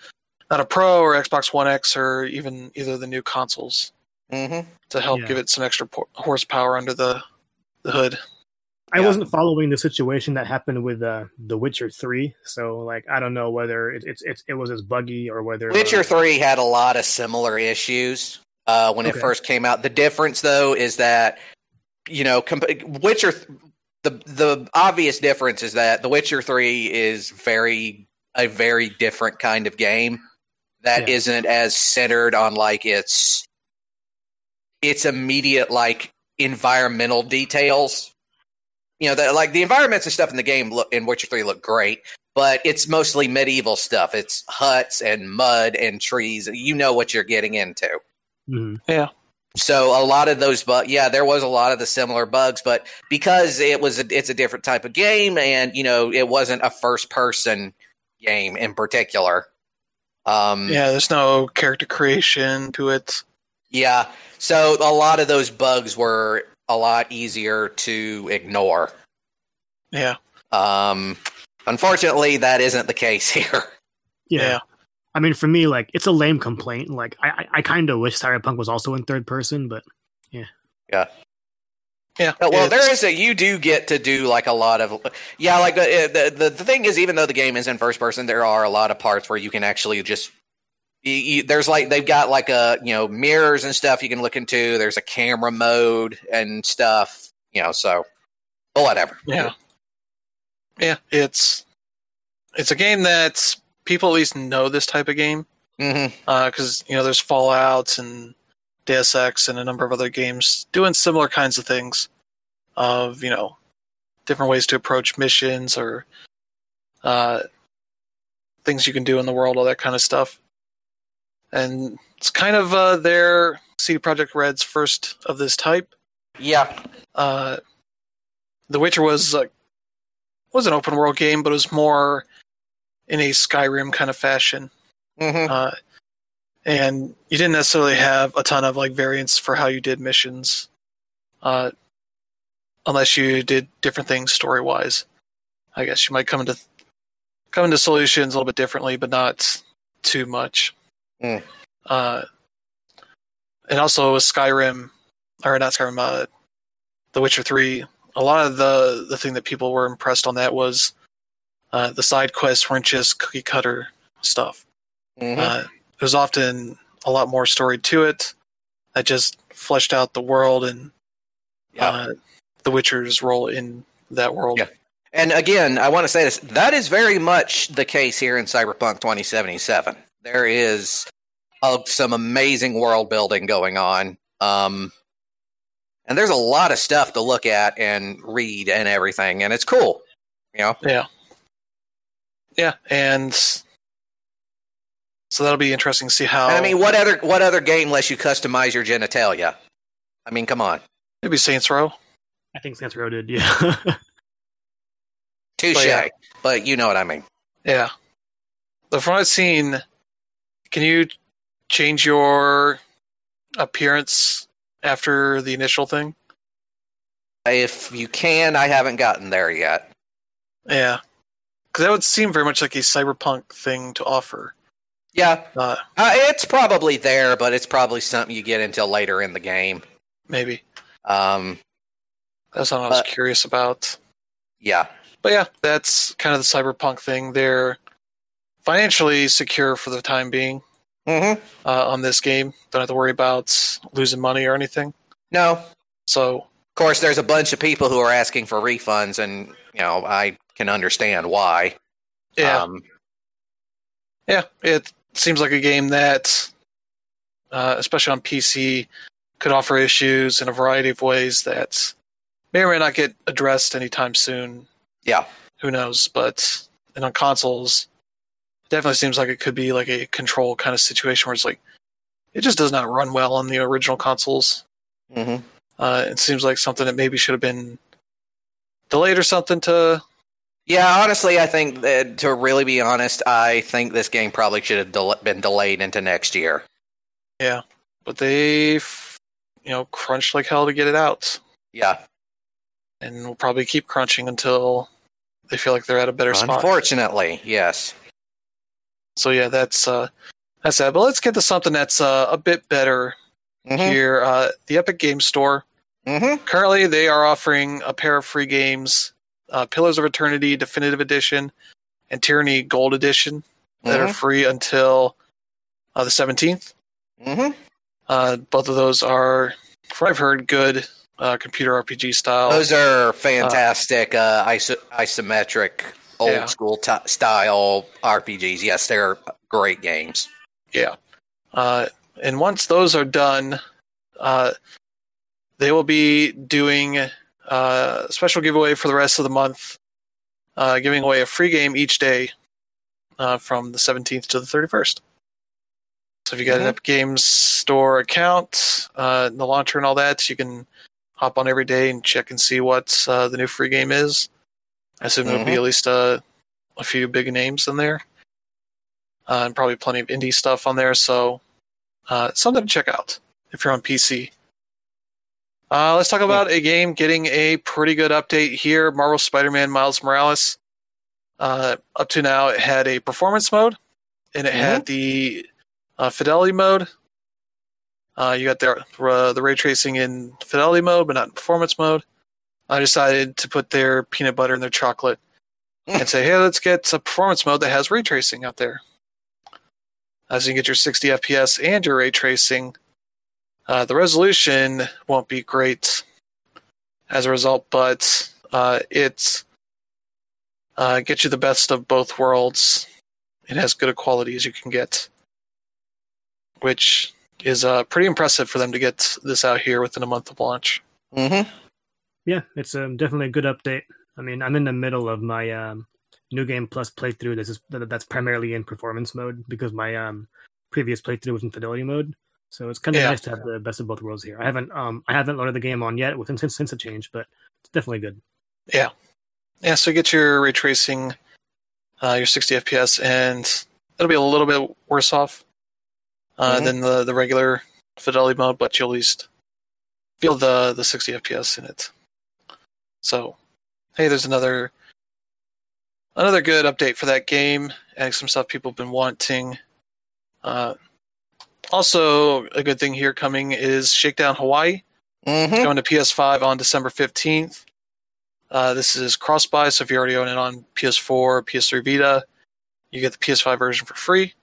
not a Pro or Xbox One X or even either of the new consoles hmm to help Yeah. give it some extra por- horsepower under the the hood. I Yeah. wasn't following the situation that happened with uh, The Witcher Three, so like I don't know whether it, it's it's it was as buggy or whether Witcher Three had a lot of similar issues uh, when it first came out. The difference, though, is that you know, comp- Witcher. The the obvious difference is that The Witcher Three is very a very different kind of game that Yeah. not as centered on like its its immediate like environmental details. You know, that like the environments and stuff in the game look in Witcher Three look great, but it's mostly medieval stuff. It's huts and mud and trees. You know what you're getting into. mhm. So a lot of those bugs, yeah, there was a lot of the similar bugs, but because it was, a, it's a different type of game, and you know, it wasn't a first person game in particular. Um, yeah. Yeah, there's no character creation to it. Yeah. So a lot of those bugs were a lot easier to ignore. Yeah, Um, unfortunately, that isn't the case here. yeah. Yeah, I mean, for me, like it's a lame complaint. Like I I, I kind of wish Cyberpunk was also in third person, but yeah. yeah, yeah. Well, it's- there is a you do get to do like a lot of yeah. Like uh, the the the thing is, even though the game is in first person, there are a lot of parts where you can actually just. You, you, there's like they've got like a you know mirrors and stuff you can look into. There's a camera mode and stuff. You know, so but whatever. Yeah. Yeah, it's it's a game that people at least know this type of game because you know there's Fallout and Deus Ex and a number of other games doing similar kinds of things of you know different ways to approach missions or uh, things you can do in the world, all that kind of stuff. And it's kind of uh, their CD Projekt Red's first of this type. Yeah. uh, The Witcher was uh, was an open world game, but it was more in a Skyrim kind of fashion, hmm uh, and you didn't necessarily have a ton of like variants for how you did missions, uh, unless you did different things story wise. I guess you might come into come into solutions a little bit differently, but not too much. Mm. Uh, and also with Skyrim, or not Skyrim, uh, The Witcher Three. A lot of the the thing that people were impressed on that was uh, the side quests weren't just cookie cutter stuff. hmm Uh, there's often a lot more story to it that just fleshed out the world and yeah. uh, the Witcher's role in that world. Yeah. And again, I want to say this that is very much the case here in Cyberpunk 2077. There is uh, some amazing world building going on. Um, and there's a lot of stuff to look at and read and everything, and it's cool. You know? Yeah. Yeah, and so that'll be interesting to see how. And I mean, what other what other game lets you customize your genitalia? I mean, come on. maybe Saints Row. I think Saints Row did. Yeah. Touche. But yeah. But you know what I mean. Yeah. But from what I've seen, can you change your appearance after the initial thing? If you can, I haven't gotten there yet. Yeah. Because that would seem very much like a cyberpunk thing to offer. Yeah, Uh, uh, it's probably there, but it's probably something you get until later in the game. maybe. Um, That's what I was curious about. yeah, but yeah, that's kind of the cyberpunk thing. They're financially secure for the time being Mm-hmm. uh, on this game. Don't have to worry about losing money or anything. No, So, of course, there's a bunch of people who are asking for refunds, and you know I can understand why. yeah, Um, yeah, it seems like a game that, uh, especially on PC, could offer issues in a variety of ways that may or may not get addressed anytime soon. Yeah. who knows? But and on consoles, it definitely seems like it could be like a control kind of situation where it's like it just does not run well on the original consoles. mhm. Uh, it seems like something that maybe should have been delayed or something to Yeah, honestly, I think that, to really be honest, I think this game probably should have del- been delayed into next year. Yeah, but they've you know crunched like hell to get it out Yeah, and we'll probably keep crunching until they feel like they're at a better spot unfortunately, yes. so yeah that's uh that's that but let's get to something that's uh, a bit better hmm here uh the epic game store Mm-hmm. currently they are offering a pair of free games uh, pillars of eternity definitive edition and tyranny gold edition that are free until uh, the 17th hmm uh, both of those are from i've heard good uh, computer rpg style Those are fantastic uh, iso- isometric, old Yeah. school t- style RPGs. Yes, they're great games. Yeah. Uh, and once those are done, uh, they will be doing uh, special giveaway for the rest of the month, uh, giving away a free game each day uh, from the 17th to the 31st. So if you got an Mhm. Epic Games Store account, uh, the launcher and all that, you can hop on every day and check and see what uh, the new free game is. I assume there'll be Mhm. at least a, a few big names in there uh, and probably plenty of indie stuff on there. So uh, something to check out if you're on PC. Uh, let's talk about a game getting a pretty good update here. Marvel Spider-Man Miles Morales. Uh, up to now, it had a performance mode, and it had the uh, fidelity mode. Uh, you got the uh, the ray tracing in fidelity mode, but not in performance mode. I decided to put their peanut butter and their chocolate, and say, "Hey, let's get a performance mode that has ray tracing out there." As you can get your 60 FPS and your ray tracing, uh, the resolution won't be great as a result, but uh, it uh, gets you the best of both worlds. It has good a quality as you can get, which is uh, pretty impressive for them to get this out here within a month of launch. hmm Yeah, it's um, definitely a good update. I mean, I'm in the middle of my um, new game plus playthrough. This is that's primarily in performance mode because my um, previous playthrough was in fidelity mode. So it's kind of Yeah. nice to have the best of both worlds here. I haven't um, I haven't loaded the game on yet within since, since the change, but it's definitely good. Yeah, yeah. so you get your ray tracing, uh, your 60 FPS, and it'll be a little bit worse off uh, Mhm. than the, the regular fidelity mode, but you'll at least feel the, the 60 FPS in it. So, hey, there's another another good update for that game, and some stuff people have been wanting. Uh, also, a good thing here coming is Shakedown Hawaii hmm going to PS5 on December 15th. Uh, this is cross buy, so if you already own it on PS4, PS3 Vita, you get the PS5 version for free.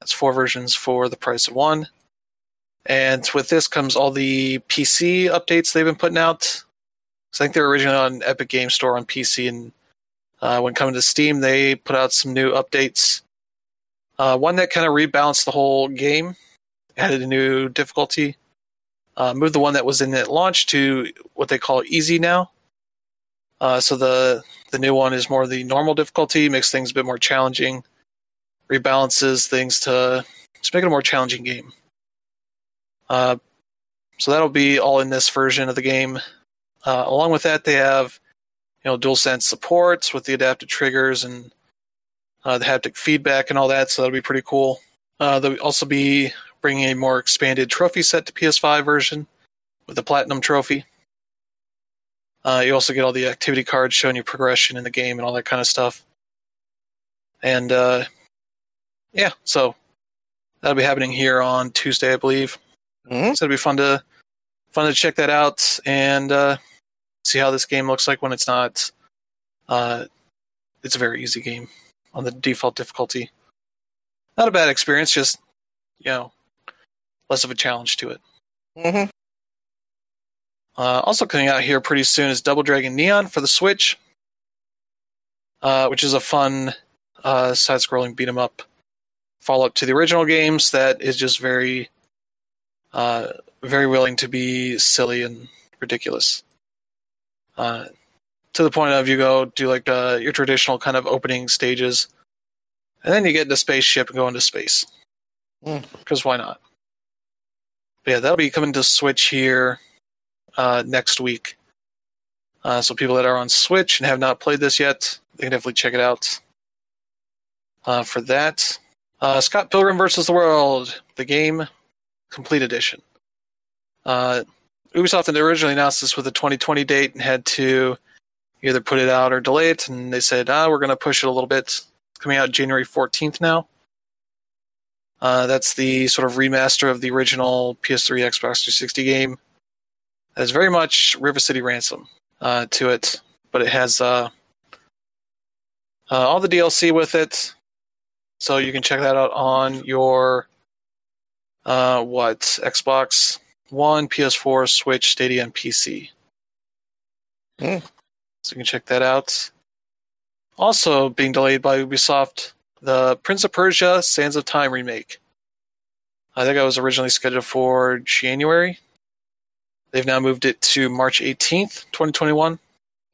That's four versions for the price of one. And with this comes all the PC updates they've been putting out. So I think they were originally on Epic Game Store on PC, and uh, when coming to Steam, they put out some new updates. Uh, one that kind of rebalanced the whole game, added a new difficulty uh, moved the one that was in at launch to what they call easy now. Uh, so the the new one is more the normal difficulty, makes things a bit more challenging, rebalances things to just make it a more challenging game. Uh, so that'll be all in this version of the game. Uh, along with that, they have you know dual sense supports with the adaptive triggers and uh, the haptic feedback and all that. So that'll be pretty cool. Uh, there'll also be bringing a more expanded trophy set to PS5 version with the Platinum Trophy. Uh, you also get all the activity cards showing you progression in the game and all that kind of stuff. And uh, yeah, so that'll be happening here on Tuesday, I believe. hmm So it'll be fun to fun to check that out and uh, see how this game looks like when it's not Uh, it's a very easy game on the default difficulty. Not a bad experience, just you know, less of a challenge to it. Mm-hmm. Uh, also coming out here pretty soon is Double Dragon Neon for the Switch, uh, which is a fun uh, side-scrolling beat 'em up follow-up to the original games that is just very, uh, very willing to be silly and ridiculous. To the point of you go do like uh, your traditional kind of opening stages, and then you get into spaceship and go into space. Mm. Because why not? But yeah, that'll be coming to Switch here uh, next week. Uh, so people that are on Switch and have not played this yet, they can definitely check it out. Uh, for that, uh, Scott Pilgrim vs. the World, the game, complete edition. Uh, Ubisoft had originally announced this with a 2020 date and had to either put it out or delay it, and they said, "Ah, we're going to push it a little bit." It's coming out January 14th now. Uh, that's the sort of remaster of the original PS3, Xbox 360 game. It has very much River City Ransom uh, to it, but it has uh, uh, all the DLC with it. So you can check that out on your uh, what Xbox One, PS4, Switch, Stadia, and PC. Hmm. So you can check that out. Also being delayed by Ubisoft, the Prince of Persia: Sands of Time remake. I think I was originally scheduled for January. They've now moved it to March 18th, 2021.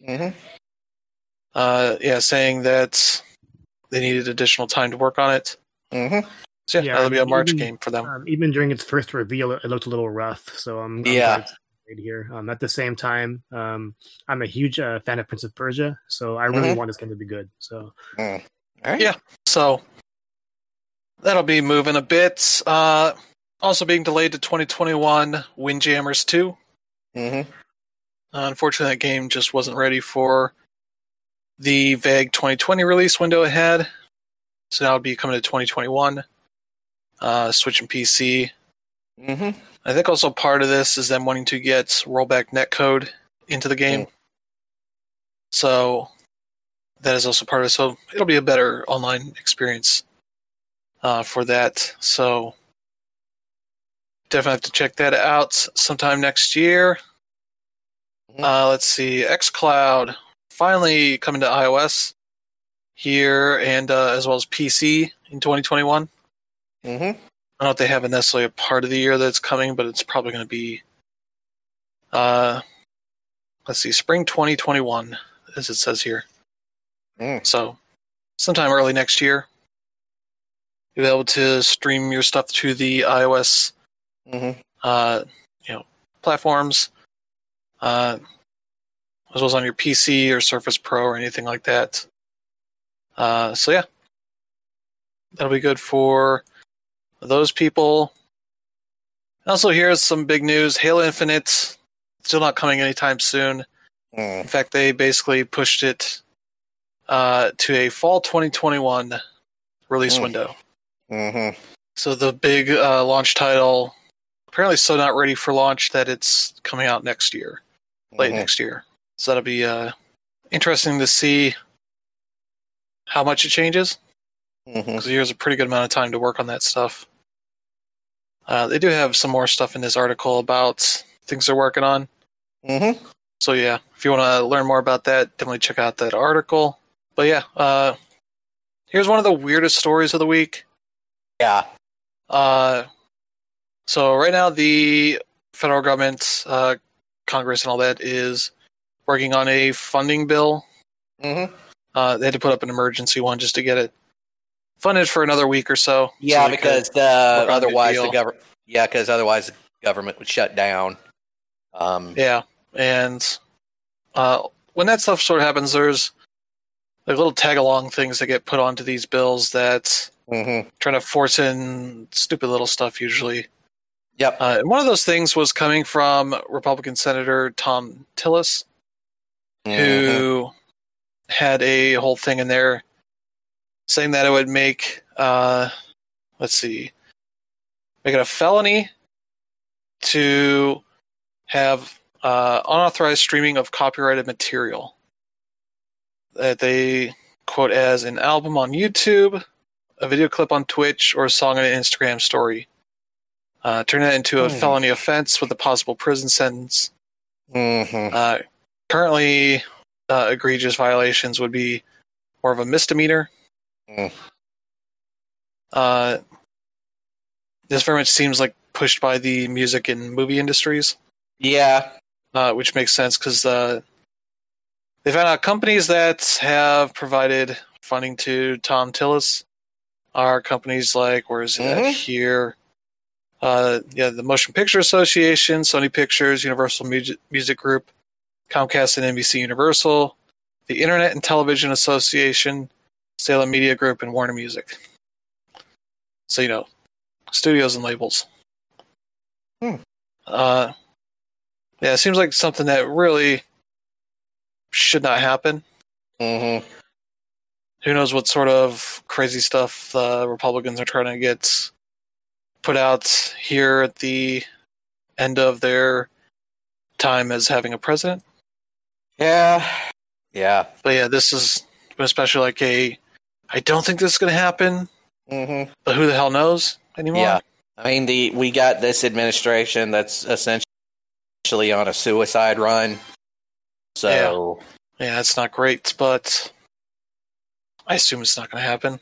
Mm-hmm. Uh, yeah, saying that they needed additional time to work on it. Mm-hmm. So yeah, Yeah, that'll be a March even- game for them. Um, even during its first reveal, it looked a little rough. So I'm, I'm Yeah. glad it's made here. Um, at the same time, um, I'm a huge uh, fan of Prince of Persia, so I really Mhm. want this game to be good. So All right. Yeah. So that'll be moving a bit. Uh, also being delayed to 2021, Windjammers 2. Mm-hmm. Uh, unfortunately, that game just wasn't ready for the vague 2020 release window ahead. So now it'll be coming to 2021. Uh, Switch and PC. Mm-hmm. I think also part of this is them wanting to get rollback netcode into the game. So that is also part of it. So it'll be a better online experience uh, for that. So definitely have to check that out sometime next year. Mhm. Uh, let's see, XCloud finally coming to iOS here and uh, as well as PC in 2021. Mm-hmm. I don't know if they have necessarily a part of the year that's coming, but it's probably going to be, uh, let's see, spring 2021, as it says here. Mm. So, sometime early next year, you'll be able to stream your stuff to the iOS, Mm-hmm. uh, you know, platforms, uh, as well as on your PC or Surface Pro or anything like that. Uh, so yeah, that'll be good for those people. Also, here's some big news: Halo Infinite still not coming anytime soon. Mm. In fact, they basically pushed it uh, to a fall 2021 release Mm. window. Mm-hmm. So the big uh, launch title apparently so not ready for launch that it's coming out next year, late Mhm. next year. So that'll be uh, interesting to see how much it changes Mm-hmm. because here's a pretty good amount of time to work on that stuff. Uh, they do have some more stuff in this article about things they're working on. Mm-hmm. So yeah, if you want to learn more about that, definitely check out that article. But yeah, uh, here's one of the weirdest stories of the week. Yeah. Uh, so right now, the federal government, uh, Congress, and all that is working on a funding bill. Mm-hmm. Uh, they had to put up an emergency one just to get it funded for another week or so. Yeah, so because uh, work on a new otherwise the government. Yeah, because otherwise the government would shut down. Um, yeah, and uh, when that stuff sort of happens, there's like little tag along things that get put onto these bills that mhm. trying to force in stupid little stuff usually. Yep. Uh, and one of those things was coming from Republican Senator Thom Tillis, Mhm. who had a whole thing in there saying that it would make, uh, let's see, make it a felony to have uh, unauthorized streaming of copyrighted material. that they quote as an album on YouTube, a video clip on Twitch, or a song on an Instagram story. Uh, turn that into a Hmm. felony offense with a possible prison sentence. Mm-hmm. Uh, currently, uh, egregious violations would be more of a misdemeanor. Mm. Uh, this very much seems like pushed by the music and movie industries, Yeah. uh, which makes sense because uh, they found out companies that have provided funding to Thom Tillis are companies like where is it Mhm. here? Uh, yeah, the Motion Picture Association, Sony Pictures, Universal Music, Music Group, Comcast and NBC Universal, the Internet and Television Association, Salem Media Group, and Warner Music. So you know, studios and labels. Hmm. Uh, yeah, it seems like something that really should not happen. Mm-hmm. Who knows what sort of crazy stuff the Republicans are trying to get put out here at the end of their time as having a president. Yeah. Yeah. But yeah, this is especially like a. I don't think this is going to happen, Mm-hmm. but who the hell knows anymore? Yeah. I mean, the we got this administration that's essentially on a suicide run. So, Yeah, it's not great, but I assume it's not going to happen.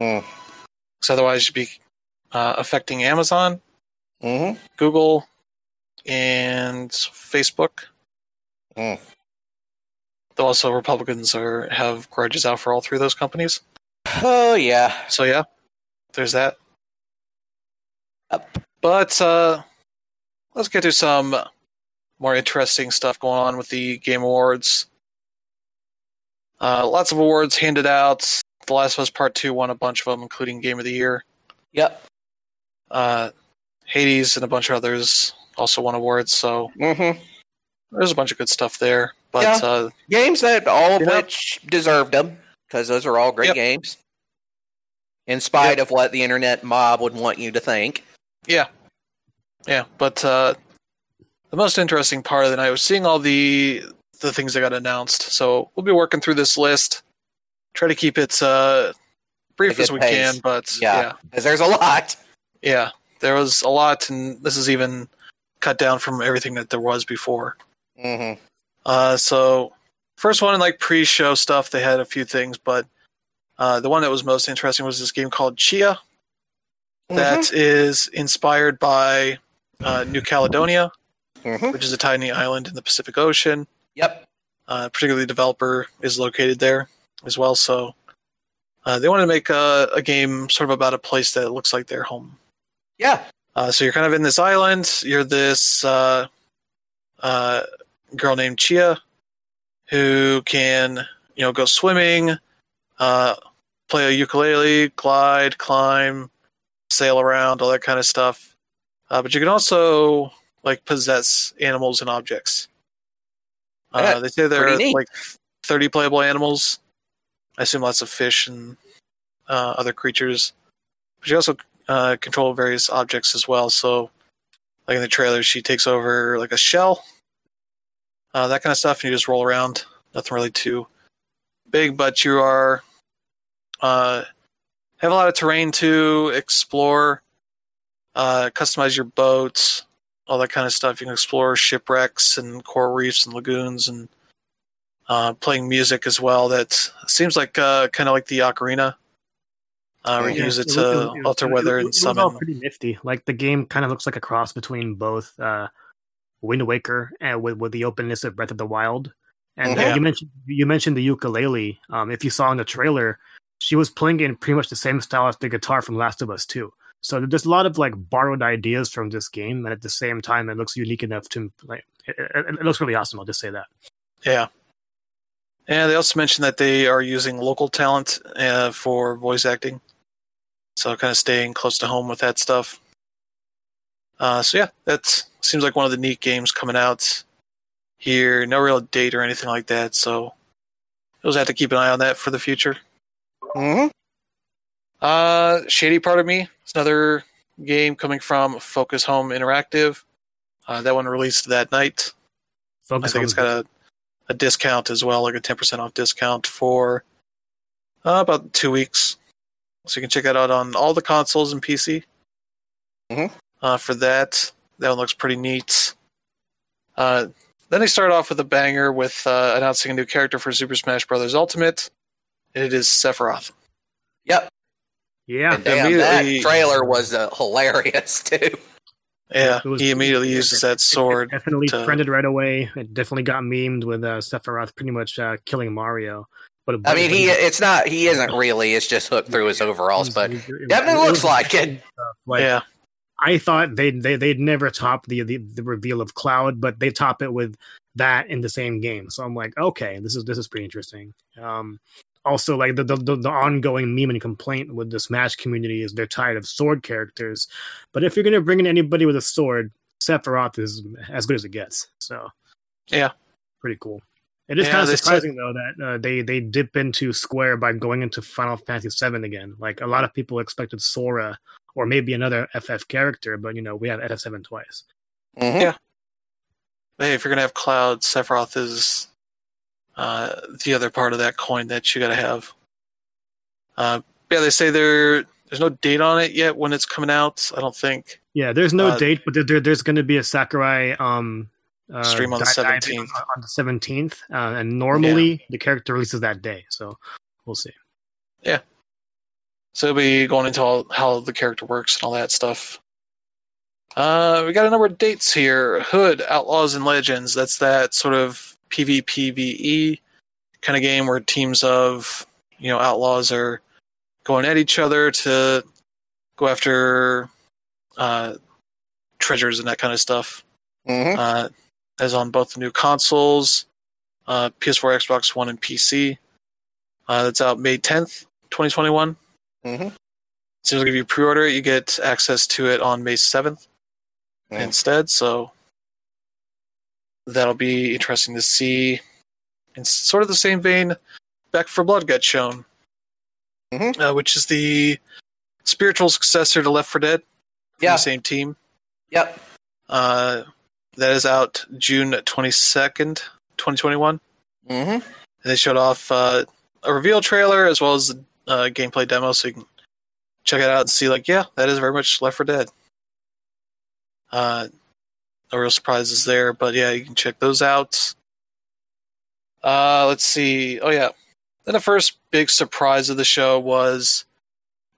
mm. Because otherwise, you'd be uh, affecting Amazon, hmm Google, and Facebook. Mm. Though also Republicans are have grudges out for all three of those companies. Oh yeah, So yeah, there's that. Yep. But uh, let's get to some more interesting stuff going on with the Game Awards. Uh, lots of awards handed out. The Last of Us Part Two won a bunch of them, including Game of the Year. yep. Uh, Hades and a bunch of others also won awards. So hmm there's a bunch of good stuff there. But Yeah. uh, Games that all of You which deserved them because those are all great Yep. games. In spite of what the internet mob would want you to think. Yeah, yeah. But uh, the most interesting part of the night was seeing all the the things that got announced. So we'll be working through this list. Try to keep it uh, brief as we pace. can. But Yeah. yeah, Because there's a lot. yeah, there was a lot, and this is even cut down from everything that there was before. hmm Uh, so first one, like pre-show stuff, they had a few things, but uh, the one that was most interesting was this game called Tchia. That is inspired by uh, New Caledonia, hmm which is a tiny island in the Pacific Ocean. Yep. Uh, particularly, the developer is located there as well. So uh, they wanted to make a, a game sort of about a place that looks like their home. Yeah. Uh, so you're kind of in this island. You're this uh, uh, girl named Tchia who can, you know, go swimming, uh, play a ukulele, glide, climb, sail around, all that kind of stuff. Uh, but you can also like possess animals and objects. Uh, they say there are neat. like 30 playable animals. I assume lots of fish and uh, other creatures. But you also uh, control various objects as well. So, like in the trailer, she takes over like a shell, uh, that kind of stuff, and you just roll around. Nothing really too big, but you are uh, have a lot of terrain to explore, uh, customize your boats, all that kind of stuff. You can explore shipwrecks and coral reefs and lagoons, and uh, playing music as well. That seems like uh, kind of like the ocarina. Uh, can Yeah, use it was- to was- it alter weather it and it was all summon. pretty nifty. Like the game kind of looks like a cross between both uh, Wind Waker and with, with the openness of Breath of the Wild. And uh, you mentioned you mentioned the ukulele. Um, if you saw in the trailer, she was playing in pretty much the same style as the guitar from Last of Us 2. So there's a lot of like borrowed ideas from this game, and at the same time, it looks unique enough to like. It, it, it looks really awesome. I'll just say that. Yeah. And they also mentioned that they are using local talent uh, for voice acting. So kind of staying close to home with that stuff. Uh, so yeah, that seems like one of the neat games coming out here. No real date or anything like that. So you'll just have to keep an eye on that for the future. hmm Uh, Shady Part of Me is another game coming from Focus Home Interactive. Uh, that one released that night. Focus I think on it's got a a discount as well, like a 10% off discount for uh, about two weeks. So you can check that out on all the consoles and PC. Mhm. Uh, for that, that one looks pretty neat. Uh, then they start off with a banger with uh, announcing a new character for Super Smash Bros. Ultimate. And it is Sephiroth. Yep. Yeah, and damn, that trailer was uh, hilarious too. Yeah, was- he immediately uses that It sword. definitely to- trended right away. It definitely got memed with uh, Sephiroth pretty much uh, killing Mario. But I mean, he it's not he isn't really. It's just hooked through his overalls, but it- it- definitely looks like it. Like, yeah, I thought they'd they, they'd never top the, the the reveal of Cloud, but they top it with that in the same game. So I'm like, okay, this is this is pretty interesting. Um, also, like the, the the ongoing meme and complaint with the Smash community is they're tired of sword characters. But if you're gonna bring in anybody with a sword, Sephiroth is as good as it gets. So Yeah. pretty cool. It is Yeah, kind of they surprising though that uh, they they dip into Square by going into Final Fantasy VII again. Like a lot of people expected Sora or maybe another FF character, but you know we have FF7 twice. Mhm. Yeah. hey, if you're gonna have Cloud, Sephiroth is uh, the other part of that coin that you gotta have. Uh, yeah, they say there there's no date on it yet when it's coming out. I don't think. Yeah, there's no Uh, date, but there, there, there's going to be a Sakurai um, uh, Stream on the 17th. on, on the 17th, uh, and normally the character releases that day. So we'll see. So it'll be going into all, how the character works and all that stuff. Uh, we got a number of dates here. Hood, Outlaws and Legends. That's that sort of PvPvE kind of game where teams of you know outlaws are going at each other to go after uh, treasures and that kind of stuff. Mhm. Uh, as on both the new consoles, uh, PS4, Xbox One, and PC. Uh, that's out May 10th, 2021. Mhm. As soon as if you pre-order it, you get access to it on May 7th Yeah. instead. So that'll be interesting to see. In sort of the same vein, Back 4 Blood got shown, Mhm. uh, which is the spiritual successor to Left 4 Dead Yeah. the same team. Yep. Uh, that is out June 22nd, 2021. hmm And they showed off uh, a reveal trailer as well as uh, gameplay demo, so you can check it out and see. Like, yeah, that is very much Left 4 Dead. Uh, no real surprises there, but yeah, you can check those out. Uh, let's see. Oh yeah, then the first big surprise of the show was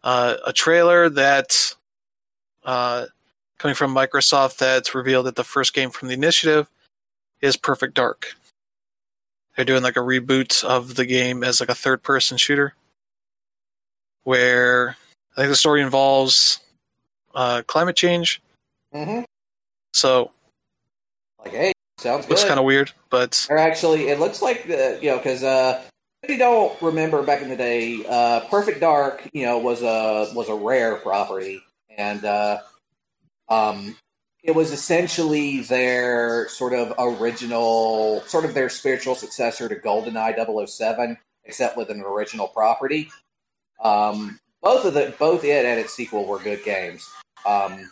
uh, a trailer that uh, coming from Microsoft that's revealed that the first game from the initiative is Perfect Dark they're doing like a reboot of the game as like a third person shooter where i think the story involves uh, climate change. Hmm so Like, hey, sounds looks kind of weird but Or actually, it looks like the you know because uh, if you don't remember back in the day, uh, Perfect Dark you know was a was a rare property, and uh, um, it was essentially their sort of original, sort of their spiritual successor to GoldenEye 007, except with an original property. Um, both of the both it and its sequel were good games. Um,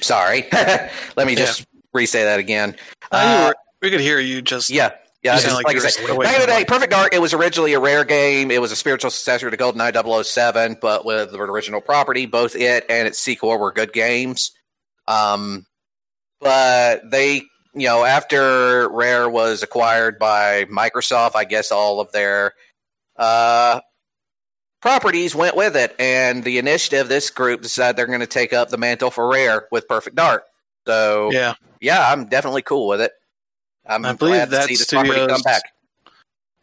sorry, let me just re-say that again. uh, Uh, we could hear you just Yeah, yeah. Just like like, I said, back in the day. Perfect Dark. It was originally a rare game. It was a spiritual successor to GoldenEye 007, but with the original property. Both it and its sequel were good games. Um, but they, you know, after Rare was acquired by Microsoft, I guess all of their uh, properties went with it, and the initiative, this group decided they're going to take up the mantle for Rare with Perfect Dark. So yeah yeah, I'm definitely cool with it. I'm I believe glad to see this property come back.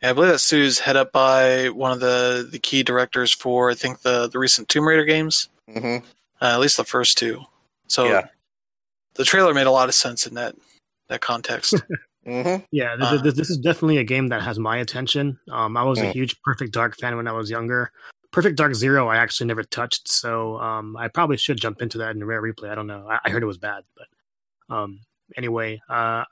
Yeah, I believe that studio's head up by one of the, the key directors for I think the, the recent Tomb Raider games, hmm uh, at least the first two. So Yeah. the trailer made a lot of sense in that that context. hmm Yeah, th- Uh, th- this is definitely a game that has my attention. Um, I was a Mm. huge Perfect Dark fan when I was younger. Perfect Dark Zero, I actually never touched, so um, I probably should jump into that in a rare replay. I don't know. I, I heard it was bad, but um, anyway, uh,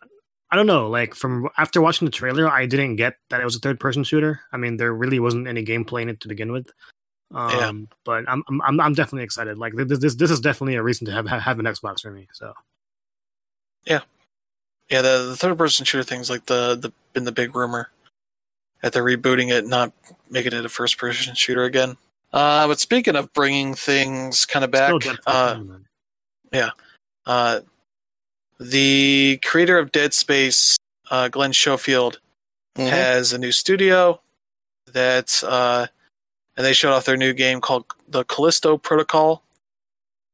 I don't know. Like from after watching the trailer, I didn't get that it was a third-person shooter. I mean, there really wasn't any gameplay in it to begin with. Um, Yeah. But I'm, I'm I'm I'm definitely excited. Like this this this is definitely a reason to have have an Xbox for me. So yeah, Yeah, the, the third person shooter thing's like the the been the big rumor that they're rebooting it, not making it a first person shooter again. Uh, but speaking of bringing things kind of back, Still Dead uh, Space then. uh, the creator of Dead Space, uh, Glenn Schofield, Mhm. has a new studio that, uh, and they showed off their new game called the Callisto Protocol,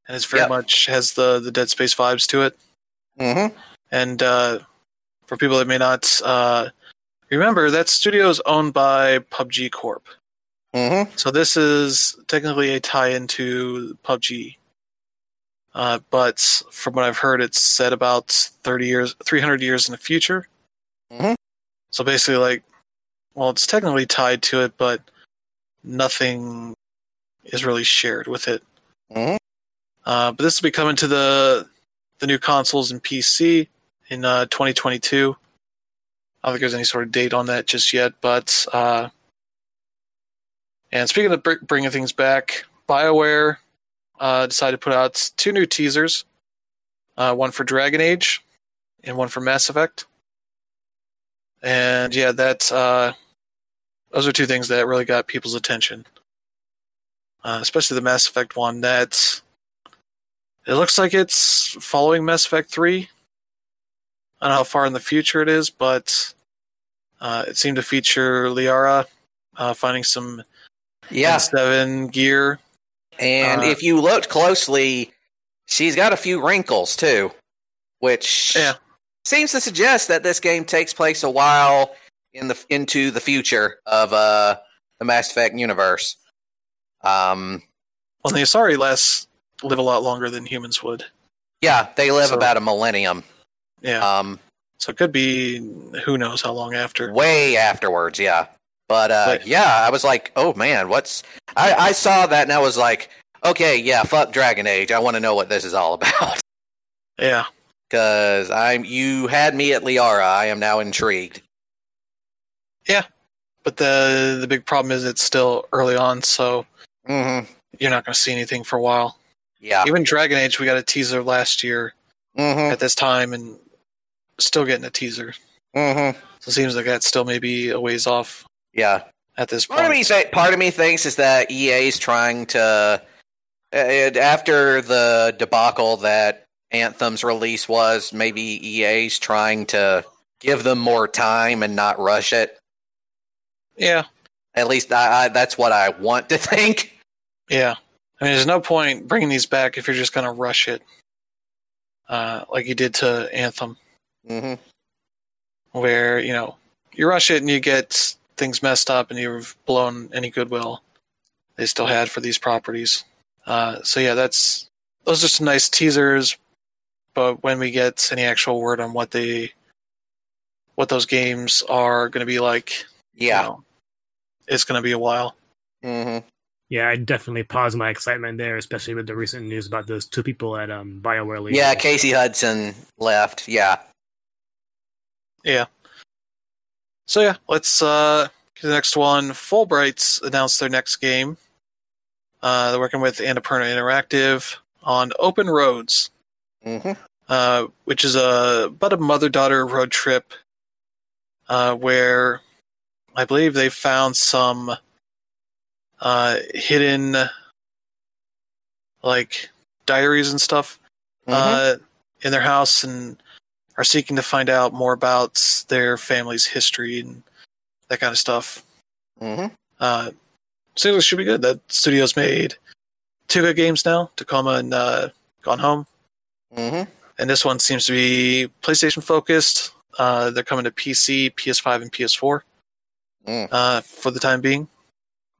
and it's very Yep. much has the the Dead Space vibes to it. Mhm. And uh, for people that may not uh, remember, that studio is owned by PUBG Corp. Mhm. So this is technically a tie-in to PUBG. Uh, but from what I've heard, it's set about 30 years, 300 years in the future. Mhm. So basically, like, well, it's technically tied to it, but nothing is really shared with it. Mhm. Uh, but this will be coming to the the new consoles and PC in uh, 2022. I don't think there's any sort of date on that just yet, but uh, and speaking of br- bringing things back, BioWare uh, decided to put out two new teasers, uh, one for Dragon Age and one for Mass Effect. And yeah, that's uh, those are two things that really got people's attention, uh, especially the Mass Effect one. That it looks like it's following Mass Effect Three. I don't know how far in the future it is, but uh, it seemed to feature Liara uh, finding some Yeah. N7 gear. And Uh, if you looked closely, she's got a few wrinkles too, which Yeah. seems to suggest that this game takes place a while in the into the future of uh the Mass Effect universe. Um, Well, the Asari lasts live a lot longer than humans would. yeah, they live So- about a millennium. Yeah, Um, so it could be who knows how long after. way afterwards, yeah. But uh, yeah, I was like, oh man, what's? I I saw that and I was like, okay, yeah, fuck Dragon Age. I want to know what this is all about. Yeah, because I'm you had me at Liara. I am now intrigued. Yeah, but the the big problem is it's still early on, so hmm you're not going to see anything for a while. Yeah. Even Dragon Age, we got a teaser last year hmm at this time, and still getting a teaser. hmm So it seems like that's still maybe a ways off Yeah. at this Part of me, point. part of me thinks is that EA's trying to uh, after the debacle that Anthem's release was, maybe EA's trying to give them more time and not rush it. Yeah, At least I, I, that's what I want to think. yeah. I mean, there's no point bringing these back if you're just going to rush it, uh, like you did to Anthem. Hmm where you know you rush it and you get things messed up and you've blown any goodwill they still had for these properties. Uh, so yeah, that's those are some nice teasers, but when we get any actual word on what they what those games are going to be like, you Yeah. know, it's going to be a while. hmm Yeah, I definitely paused my excitement there, especially with the recent news about those two people at um, BioWare. leaving. Yeah. Casey Hudson left. Yeah. So yeah, let's uh, to the next one. Fullbright's announced their next game. Uh, they're working with Annapurna Interactive on Open Roads. hmm uh, which is a about a mother daughter road trip uh, where I believe they found some uh, hidden like diaries and stuff uh, in their house and are seeking to find out more about their family's history and that kind of stuff. hmm Uh, seems like it should be good. That studio's made two good games now, Tacoma and uh, Gone Home hmm and this one seems to be PlayStation focused. Uh, they're coming to PC, PS5, and PS4 Mm. uh, for the time being.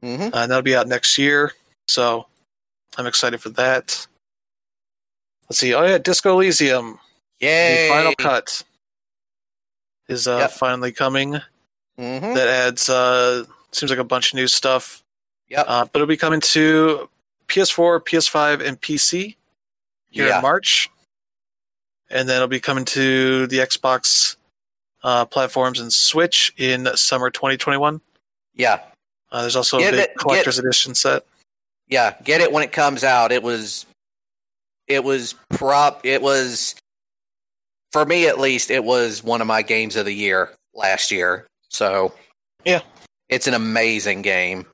hmm Uh, and that'll be out next year, so I'm excited for that. Let's see. Oh yeah, Disco Elysium, Yay. the final cut, is uh, Yep. finally coming. hmm That adds uh, seems like a bunch of new stuff, Yep. uh, but it'll be coming to PS4, PS5, and PC here Yeah. in March, and then it'll be coming to the Xbox uh, platforms and Switch in summer 2021. yeah. Uh, there's also Get a big it- get- collector's edition set. Yeah, get it when it comes out. It was, it was prop. It was for me at least, it was one of my games of the year last year. So Yeah. it's an amazing game.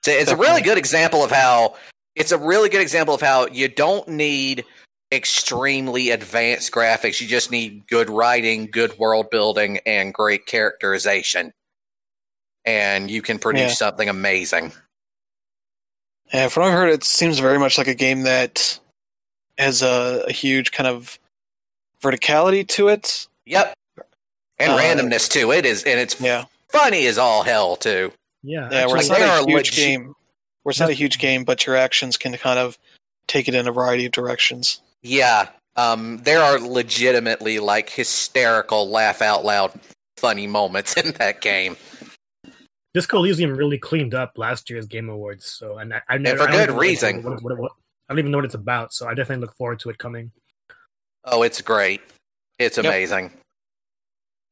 It's a, it's a really good example of how it's a really good example of how you don't need extremely advanced graphics. You just need good writing, good world building, and great characterization. And you can produce Yeah. something amazing. And from what I've heard, it seems very much like a game that has a, a huge kind of verticality to it. Yep. And Uh, randomness too. It is and it's Yeah, funny as all hell too. Yeah, yeah. Where it's Like, not they a huge legit- game. Where it's not a huge game, but your actions can kind of take it in a variety of directions. Yeah. Um there are legitimately like hysterical laugh out loud funny moments in that game. Disco Elysium really cleaned up last year's Game Awards. So, and I, I never for good even know reason. What, what, what, I don't even know what it's about. So, I definitely look forward to it coming. Oh, it's great. It's amazing.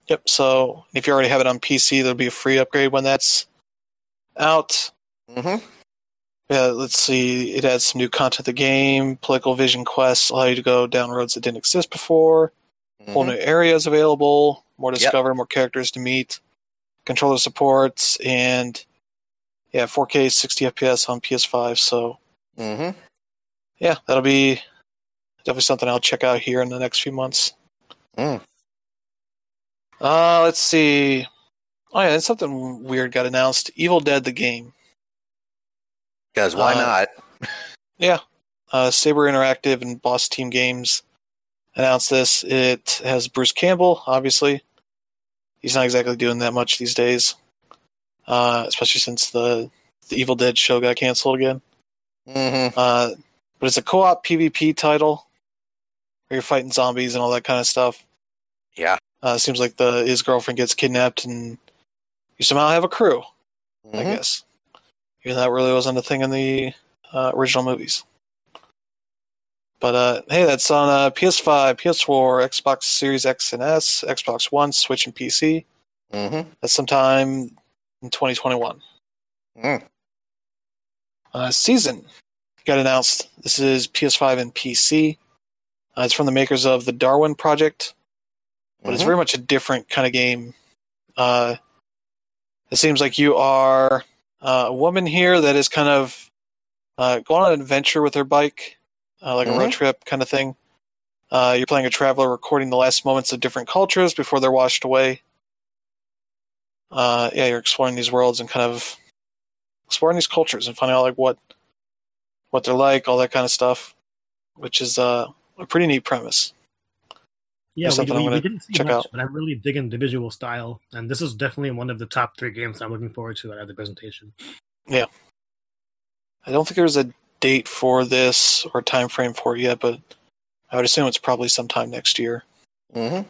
Yep. So if you already have it on PC, there'll be a free upgrade when that's out. Mm-hmm. Yeah, let's see. It adds some new content to the game. Political vision quests allow you to go down roads that didn't exist before. Whole new areas available. More to Mm-hmm. Yep. discover. More characters to meet. Controller supports and yeah, 4K 60 FPS on PS5. So Mm-hmm. yeah, that'll be definitely something I'll check out here in the next few months. Mm. Uh, let's see. Oh yeah, and something weird got announced. Evil Dead the game. Because why Uh, not? Yeah. Uh, Saber Interactive and Boss Team Games announced this. It has Bruce Campbell, obviously. He's not exactly doing that much these days, uh, especially since the, the Evil Dead show got canceled again. Mm-hmm. Uh, but it's a co op PvP title where you're fighting zombies and all that kind of stuff. Yeah. Uh, seems like the his girlfriend gets kidnapped and you somehow have a crew, I Mhm. guess. Even though that really wasn't a thing in the uh, original movies. But uh, hey, that's on uh, PS5, PS4, Xbox Series X and S, Xbox One, Switch, and PC. Mhm. That's sometime in 2021. Mm. Uh, season got announced. This is PS5 and PC. Uh, it's from the makers of the Darwin Project, but it's Mhm. very much a different kind of game. Uh, it seems like you are uh, a woman here that is kind of uh, going on an adventure with her bike, uh, like a road Mhm. trip kind of thing. Uh, you're playing a traveler recording the last moments of different cultures before they're washed away. Uh, yeah, you're exploring these worlds and kind of exploring these cultures and finding out like what what they're like, all that kind of stuff, which is uh, a pretty neat premise. Yeah, That's we, something we, we didn't see check much, out. but I'm really digging the visual style, and this is definitely one of the top three games I'm looking forward to at the presentation. Yeah, I don't think there's a date for this or time frame for it yet, but I would assume it's probably sometime next year. Mhm.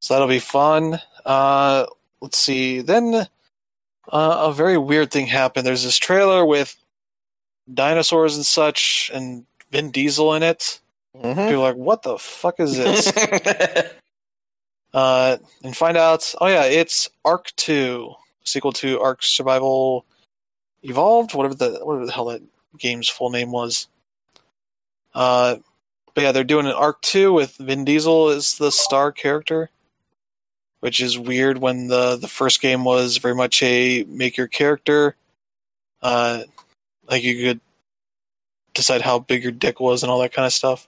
So that'll be fun. Uh, let's see. Then uh, a very weird thing happened. There's this trailer with dinosaurs and such, and Vin Diesel in it. Mhm. People are like, "What the fuck is this?" uh, and find out. Oh yeah, it's Ark Two, sequel to Ark Survival Evolved, whatever the whatever the hell that game's full name was. Uh, but yeah, they're doing an Ark Two with Vin Diesel as the star character, which is weird when the the first game was very much a make your character. Uh, like you could decide how big your dick was and all that kind of stuff.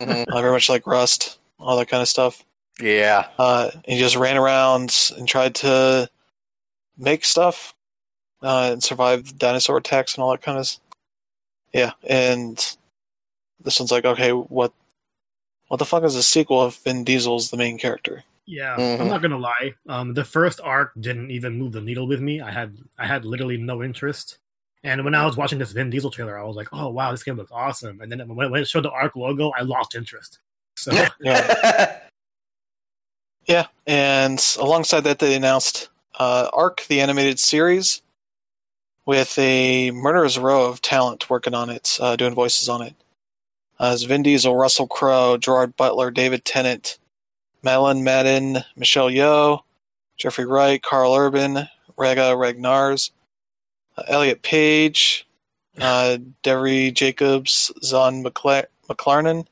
Mhm. Uh, very much like Rust, all that kind of stuff. Yeah. Uh, he just ran around and tried to make stuff uh, and survive dinosaur attacks and all that kind of. s- Yeah, and this one's like, okay, what, what the fuck is a sequel if Vin Diesel's the main character? Yeah, Mhm. I'm not gonna lie. Um, the first Ark didn't even move the needle with me. I had I had literally no interest. And when I was watching this Vin Diesel trailer, I was like, "Oh wow, this game looks awesome!" And then when, when it showed the Ark logo, I lost interest. So Yeah, yeah, and alongside that, they announced uh, Ark, the animated series, with a murderous row of talent working on it, uh, doing voices on it. Uh, as Vin Diesel, Russell Crowe, Gerard Butler, David Tennant, Madeleine Madden, Michelle Yeoh, Jeffrey Wright, Karl Urban, Ragga Ragnars, Elliot Page, uh, Devery Jacobs, Zahn McCla- McClarnon,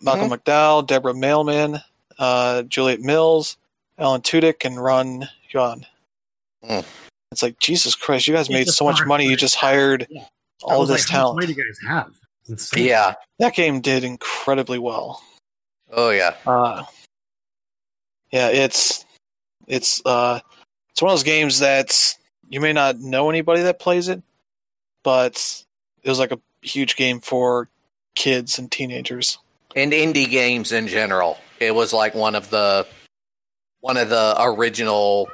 Malcolm McDowell, Deborah Mailman, uh, Juliet Mills, Alan Tudyk, and Ron Yuan. Hmm. It's like Jesus Christ! You guys It's made so much money. to- You just hired Yeah. All was this like, how much talent. money do you guys have? Yeah. That game did incredibly well. Oh yeah. Uh, yeah, it's it's uh, it's one of those games that you may not know anybody that plays it, but it was like a huge game for kids and teenagers. And indie games in general. It was like one of the one of the original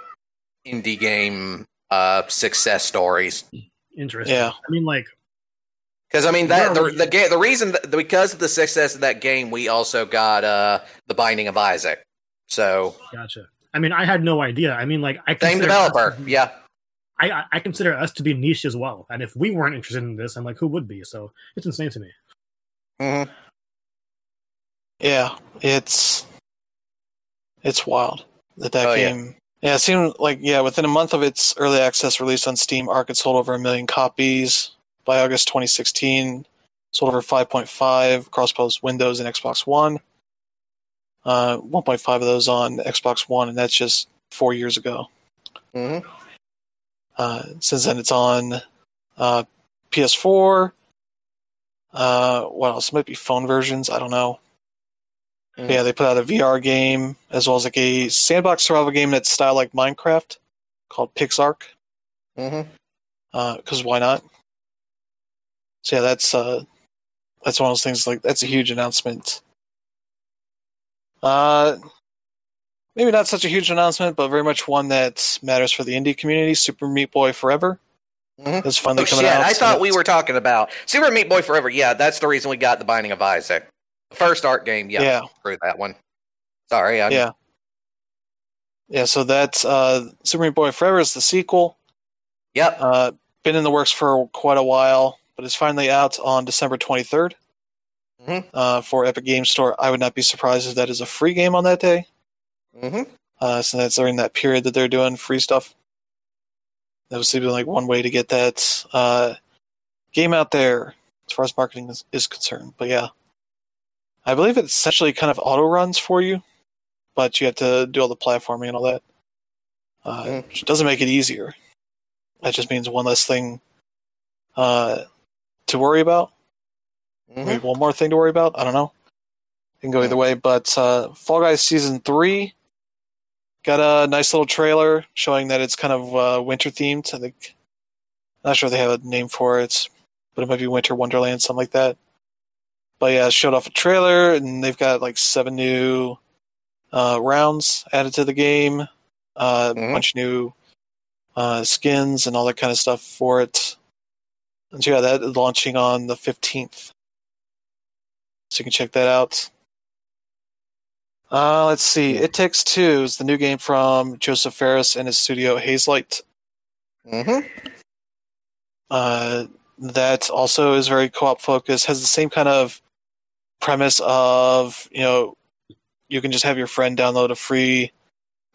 indie game uh success stories. Interesting. Yeah. I mean, like, Because I mean that the Well, the, ga- the reason that, because of the success of that game, we also got uh the Binding of Isaac. So gotcha. I mean, I had no idea. I mean, like, I same developer, to yeah. I, I I consider us to be niche as well. And if we weren't interested in this, I'm like, who would be? So it's insane to me. hmm Yeah, it's it's wild that that Oh, game. Yeah. it seemed like yeah, within a month of its early access release on Steam, Ark had sold over a million copies. By August 2016, sold over 5.5 across both Windows and Xbox One. Uh, 1.5 of those on Xbox One, and that's just four years ago. hmm Uh, since then, it's on uh, PS4. Uh, what else? Might be phone versions. I don't know. Mhm. Yeah, they put out a VR game as well as like a sandbox survival game that's style like Minecraft called PixArk. Because why not? So yeah, that's uh, that's one of those things. Like that's a huge announcement. Uh, maybe not such a huge announcement, but very much one that matters for the indie community. Super Meat Boy Forever Mhm. is finally Oh, coming shit, out. I thought we were talking about Super Meat Boy Forever. Yeah, that's the reason we got the Binding of Isaac. The first art game, yeah, yeah. through that one. Sorry, I'm, Yeah. Yeah, so that's uh, Super Meat Boy Forever is the sequel. Yep. Uh, been in the works for quite a while, but it's finally out on December 23rd Mhm. uh, for Epic Game Store. I would not be surprised if that is a free game on that day, hmm uh, since that's during that period that they're doing free stuff. That was seeming like one way to get that uh, game out there as far as marketing is, is concerned. But yeah, I believe it essentially kind of auto runs for you, but you have to do all the platforming and all that, uh, Mhm. which doesn't make it easier. That just means one less thing uh, to worry about. hmm Maybe one more thing to worry about. I don't know. It can go either way. But uh, Fall Guys season three got a nice little trailer showing that it's kind of uh, winter themed. I think. Not sure they have a name for it, but it might be Winter Wonderland, something like that. But yeah, showed off a trailer, and they've got like seven new uh, rounds added to the game, uh, a Mhm. bunch of new uh, skins and all that kind of stuff for it. And so yeah, that is launching on the fifteenth so you can check that out. Uh, let's see. It Takes Two is the new game from Josef Fares and his studio Hazelight. hmm Uh, that also is very co-op focused. Has the same kind of premise of you know you can just have your friend download a free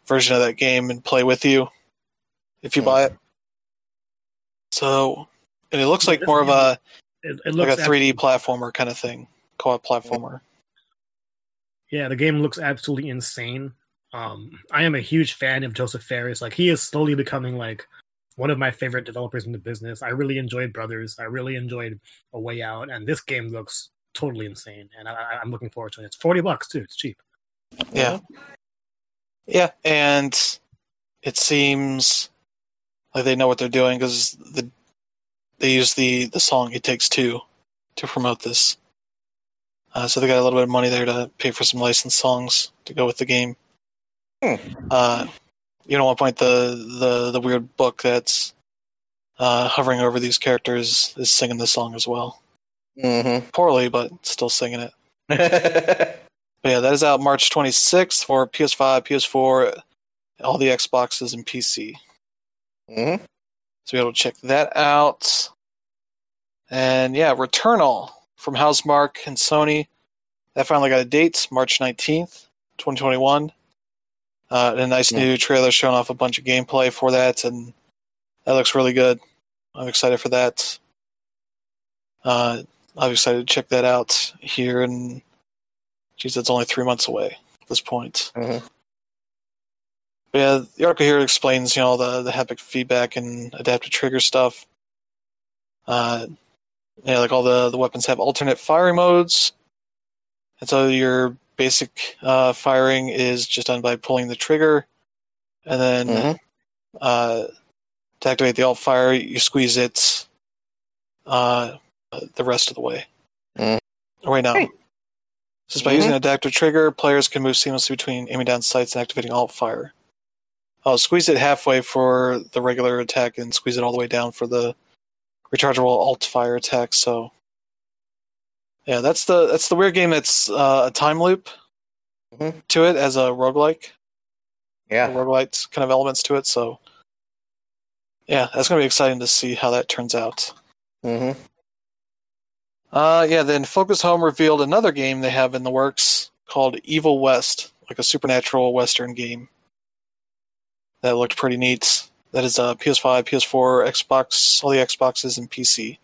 version of that game and play with you if you Hmm. buy it. So, and it looks like more of a It, it like a 3D platformer kind of thing, co-op platformer. Yeah, the game looks absolutely insane. Um, I am a huge fan of Josef Fares. Like he is slowly becoming like one of my favorite developers in the business. I really enjoyed Brothers. I really enjoyed A Way Out, and this game looks totally insane. And I, I'm looking forward to it. It's forty bucks too. It's cheap. Yeah. Yeah, and it seems like they know what they're doing because the they use the the song "It Takes Two to promote this. Uh, so they got a little bit of money there to pay for some licensed songs to go with the game. Hmm. Uh, you know, at one point the the the weird book that's uh, hovering over these characters is singing the song as well, hmm poorly but still singing it. But yeah, that is out March 26th for PS5, PS4, all the Xboxes, and PC. hmm So be able to check that out. And yeah, Returnal from Housemarque and Sony. That finally got a date, March 19th, 2021. Uh, and a nice Yeah. new trailer showing off a bunch of gameplay for that, and that looks really good. I'm excited for that. Uh, I'm excited to check that out here, and geez, it's only three months away. At this point. Mhm. But yeah, the article here explains, you know, the the haptic feedback and adaptive trigger stuff. Uh, yeah, like all the the weapons have alternate firing modes, and so your basic uh, firing is just done by pulling the trigger, and then Mhm. uh, to activate the alt fire, you squeeze it uh, the rest of the way. Mhm. Oh, wait, no. Hey. Just by Mhm. using adaptive trigger, players can move seamlessly between aiming down sights and activating alt fire. I'll squeeze it halfway for the regular attack and squeeze it all the way down for the rechargeable alt fire attack. So, yeah, that's the that's the weird game. That's uh, a time loop Mhm. to it as a roguelike Yeah. roguelite kind of elements to it. So, yeah, that's going to be exciting to see how that turns out. hmm Uh, yeah, then Focus Home revealed another game they have in the works called Evil West, like a supernatural western game. That looked pretty neat. That is uh, PS5, PS4, Xbox, all the Xboxes, and PC.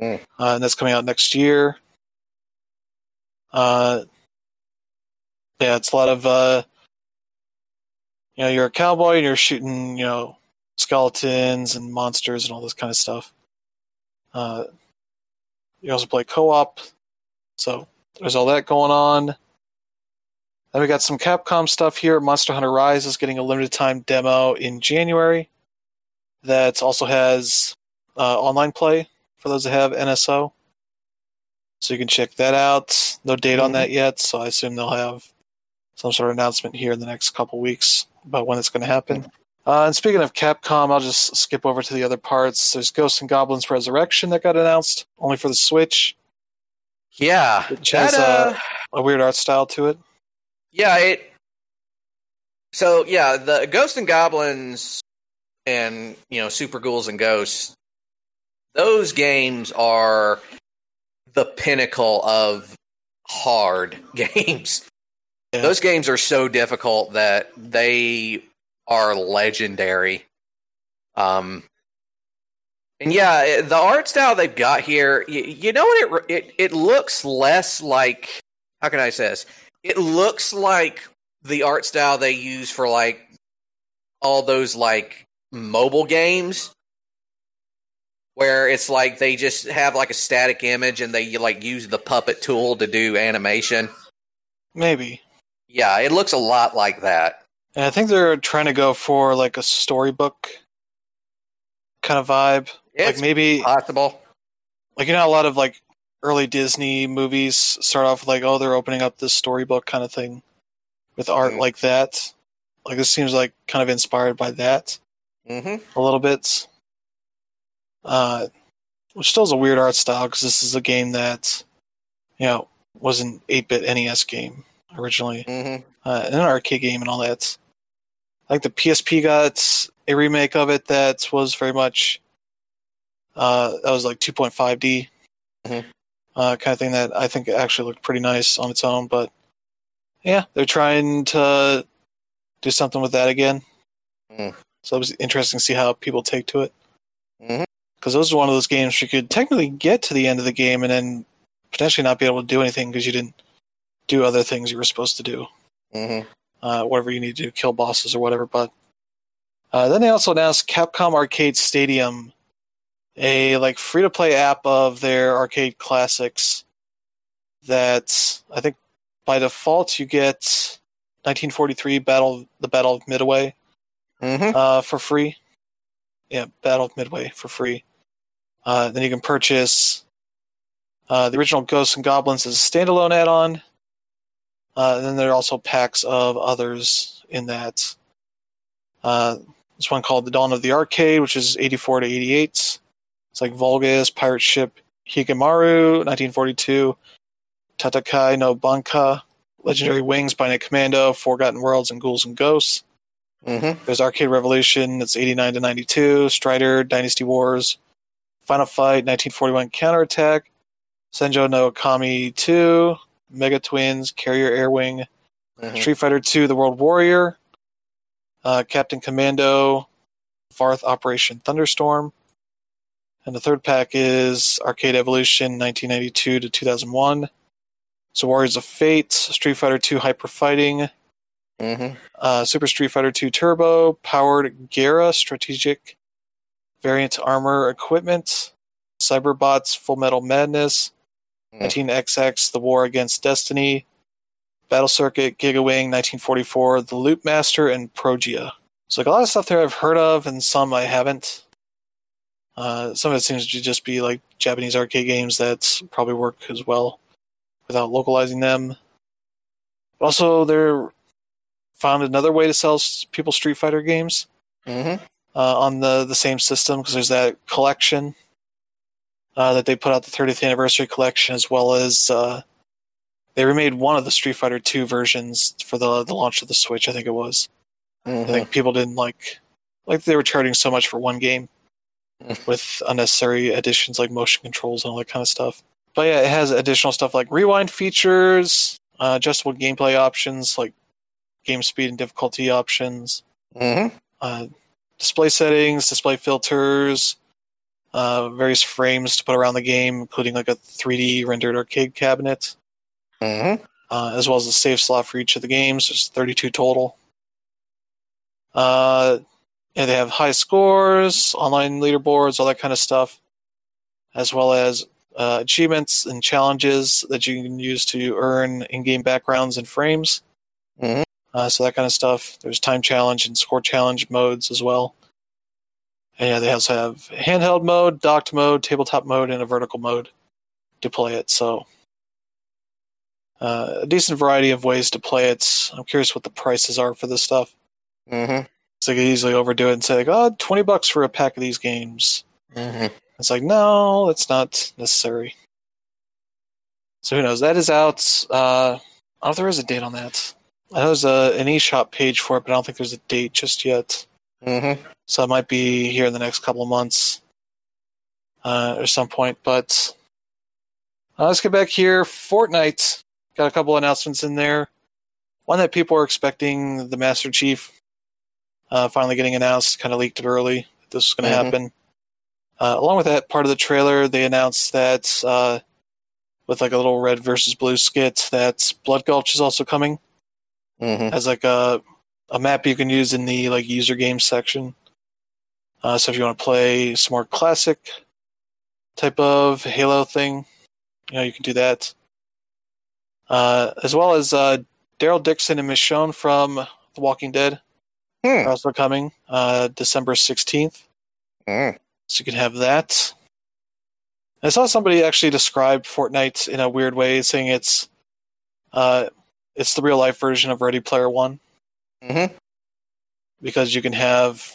Mm. Uh, and that's coming out next year. Uh, yeah, it's a lot of uh, you know, you're a cowboy and you're shooting, you know, skeletons and monsters and all this kind of stuff. Uh, you also play co-op, so there's all that going on. Then we got some Capcom stuff here. Monster Hunter Rise is getting a limited time demo in January. That also has uh, online play for those that have NSO, so you can check that out. No date on that yet, so I assume they'll have some sort of announcement here in the next couple weeks about when it's going to happen. Uh, and speaking of Capcom, I'll just skip over to the other parts. There's Ghosts and Goblins Resurrection that got announced only for the Switch. Yeah. Which That, has, uh, A weird art style to it. Yeah, it. So yeah, the Ghosts and Goblins and you know Super Ghouls and Ghosts, those games are the pinnacle of hard games. Yeah. Those games are so difficult that they are legendary. Um, and yeah, the art style they've got here, you, you know what it, it it looks less like. How can I say this? It looks like the art style they use for like all those like mobile games where it's like they just have like a static image and they like use the puppet tool to do animation. Maybe. Yeah, it looks a lot like that. And I think they're trying to go for like a storybook kind of vibe. It's like maybe possible. like you know a lot of like early Disney movies start off like oh they're opening up this storybook kind of thing with art Mhm. like that. Like this seems like kind of inspired by that hmm a little bit. Uh, which still is a weird art style because this is a game that you know was an 8-bit NES game originally, hmm uh, and an arcade game and all that. Like the PSP got a remake of it that was very much uh, that was like 2.5D Mhm. Uh, kind of thing that I think actually looked pretty nice on its own. But yeah, they're trying to do something with that again. Mm. So it was interesting to see how people take to it because those are one of those games where you could technically get to the end of the game and then potentially not be able to do anything because you didn't do other things you were supposed to do hmm uh, whatever you need to do, kill bosses or whatever. But uh, then they also announced Capcom Arcade Stadium, a like free to play app of their arcade classics. That I think by default you get 1943 Battle the Battle of Midway hmm uh, for free. Yeah, Battle of Midway for free. Uh, then you can purchase uh, the original Ghosts and Goblins as a standalone add-on. Uh, and then there are also packs of others in that. Uh, this one called The Dawn of the Arcade, which is 84 to 88. It's like Vulgus, Pirate Ship Higemaru, 1942, Tatakai no Banka, Legendary Wings Bionic Commando, Forgotten Worlds, and Ghouls and Ghosts. hmm There's Arcade Revolution, that's 89 to 92, Strider, Dynasty Wars, Final Fight, 1941 Counterattack, Senjo no Kami 2, Mega Twins, Carrier Air Wing, hmm Street Fighter 2, The World Warrior, uh, Captain Commando, Varth Operation Thunderstorm. And the third pack is Arcade Evolution 1992 to 2001, So Warriors of Fate, Street Fighter 2 Hyper Fighting, Mm-hmm. uh, Super Street Fighter 2 Turbo, Powered Gear Strategic Variant Armor Equipment, Cyberbots Full Metal Madness, Hmm. 19XX The War Against Destiny, Battle Circuit, Gigawing 1944, The Loop Master, and Progear. So like a lot of stuff there I've heard of, and some I haven't. Uh, some of it seems to just be like Japanese arcade games that probably work as well without localizing them. Also, they're found another way to sell people Street Fighter games Mm-hmm. uh, on the the same system because there's that collection uh, that they put out the 30th anniversary collection as well as uh, they remade one of the Street Fighter 2 versions for the the launch of the Switch. I think it was. I Mm-hmm. think people didn't like like they were charging so much for one game with unnecessary additions like motion controls and all that kind of stuff. But yeah, it has additional stuff like rewind features, uh, adjustable gameplay options like game speed and difficulty options, Mm-hmm. uh, display settings, display filters, uh, various frames to put around the game, including like a 3D rendered arcade cabinet, Mm-hmm. uh, as well as a save slot for each of the games. There's 32 total. Yeah, they have high scores, online leaderboards, all that kind of stuff, as well as uh, achievements and challenges that you can use to earn in-game backgrounds and frames. Mhm. Uh, so that kind of stuff. There's time challenge and score challenge modes as well. And yeah, they also have handheld mode, docked mode, tabletop mode, and a vertical mode to play it. So uh, a decent variety of ways to play it. I'm curious what the prices are for this stuff. Mm-hmm. So they could easily overdo it and say, like, oh, 20 bucks for a pack of these games. Mm-hmm. It's like, no, that's not necessary. So who knows? That is out. Uh, I don't know if there is a date on that. I know there's a, an eShop page for it, but I don't think there's a date just yet. Mm-hmm. So it might be here in the next couple of months uh, or some point. But uh, let's get back here. Fortnite got a couple announcements in there. One that people are expecting the Master Chief uh, finally getting announced, kind of leaked it early. This is going to Mhm. happen. Uh, along with that part of the trailer, they announced that uh, with like a little red versus blue skit, that Blood Gulch is also coming Mm-hmm. as like a a map you can use in the like user game section. Uh, so if you want to play some more classic type of Halo thing, you know you can do that. Uh, as well as uh, Daryl Dixon and Michonne from The Walking Dead are Hmm. also coming uh, December sixteenth. Mm. So you can have that. I saw somebody actually describe Fortnite in a weird way, saying it's uh, it's the real life version of Ready Player One Mm-hmm. because you can have.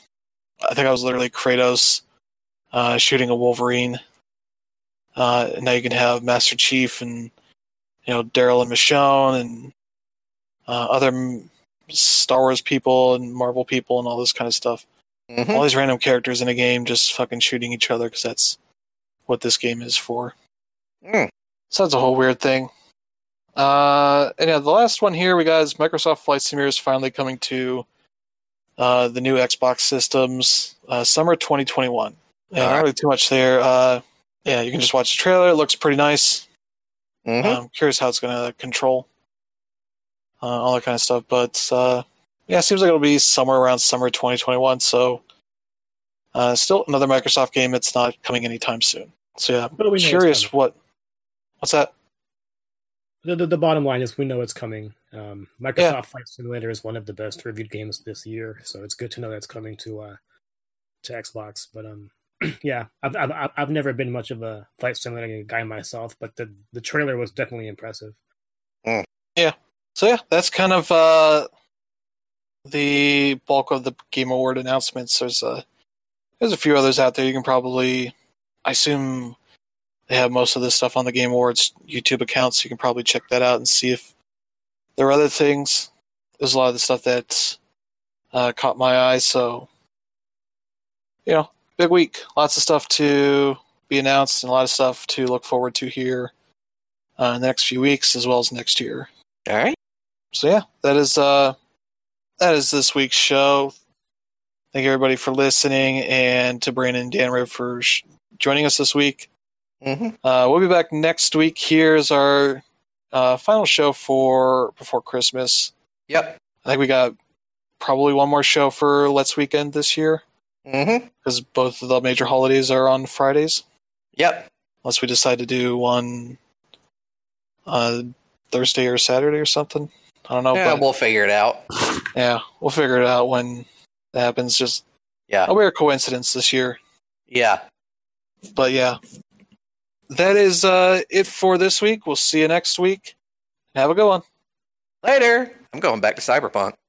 I think I was literally Kratos uh, shooting a Wolverine. Uh, and now you can have Master Chief and you know Daryl and Michonne and uh, other Star Wars people and Marvel people and all this kind of stuff Mm-hmm. all these random characters in a game just fucking shooting each other because that's what this game is for. Mm. So that's a whole weird thing. Uh, and yeah, the last one here we got is Microsoft Flight Simulator is finally coming to uh, the new Xbox systems uh, summer 2021. Yeah, not Alright. really too much there. Uh, yeah, you can just watch the trailer. It looks pretty nice. Mm-hmm. I'm curious how it's going to control uh, all that kind of stuff. But uh, yeah, it seems like it'll be somewhere around summer 2021. So uh, still another Microsoft game. It's not coming anytime soon. So yeah, But we know I'm curious what. What's that? The, the, the bottom line is we know it's coming. Um, Microsoft Flight Simulator is one of the best reviewed games this year, so it's good to know that's coming to uh, to Xbox. But um, yeah, I've, I've I've- I've never been much of a flight simulator guy myself, but the the trailer was definitely impressive. So yeah, that's kind of uh, the bulk of the Game Award announcements. There's a there's a few others out there. You can probably, I assume, they have most of this stuff on the Game Awards YouTube account, so you can probably check that out and see if there are other things. There's a lot of the stuff that uh, caught my eye. So, you know, big week. Lots of stuff to be announced and a lot of stuff to look forward to here uh, in the next few weeks as well as next year. All right. So yeah, that is uh that is this week's show. Thank you everybody for listening, and to Brandon and Dan Rib for sh- joining us this week. Mm-hmm. Uh, we'll be back next week. Here's our uh, final show for before Christmas. Yep. I think we got probably one more show for Let's Weekend this year Mm-hmm. because both of the major holidays are on Fridays. Yep. Unless we decide to do one uh, Thursday or Saturday or something. I don't know, yeah, but we'll figure it out. yeah, we'll figure it out when that happens. Just Yeah. a weird coincidence this year. Yeah. But yeah, that is uh, it for this week. We'll see you next week. Have a good one. Later. I'm going back to Cyberpunk.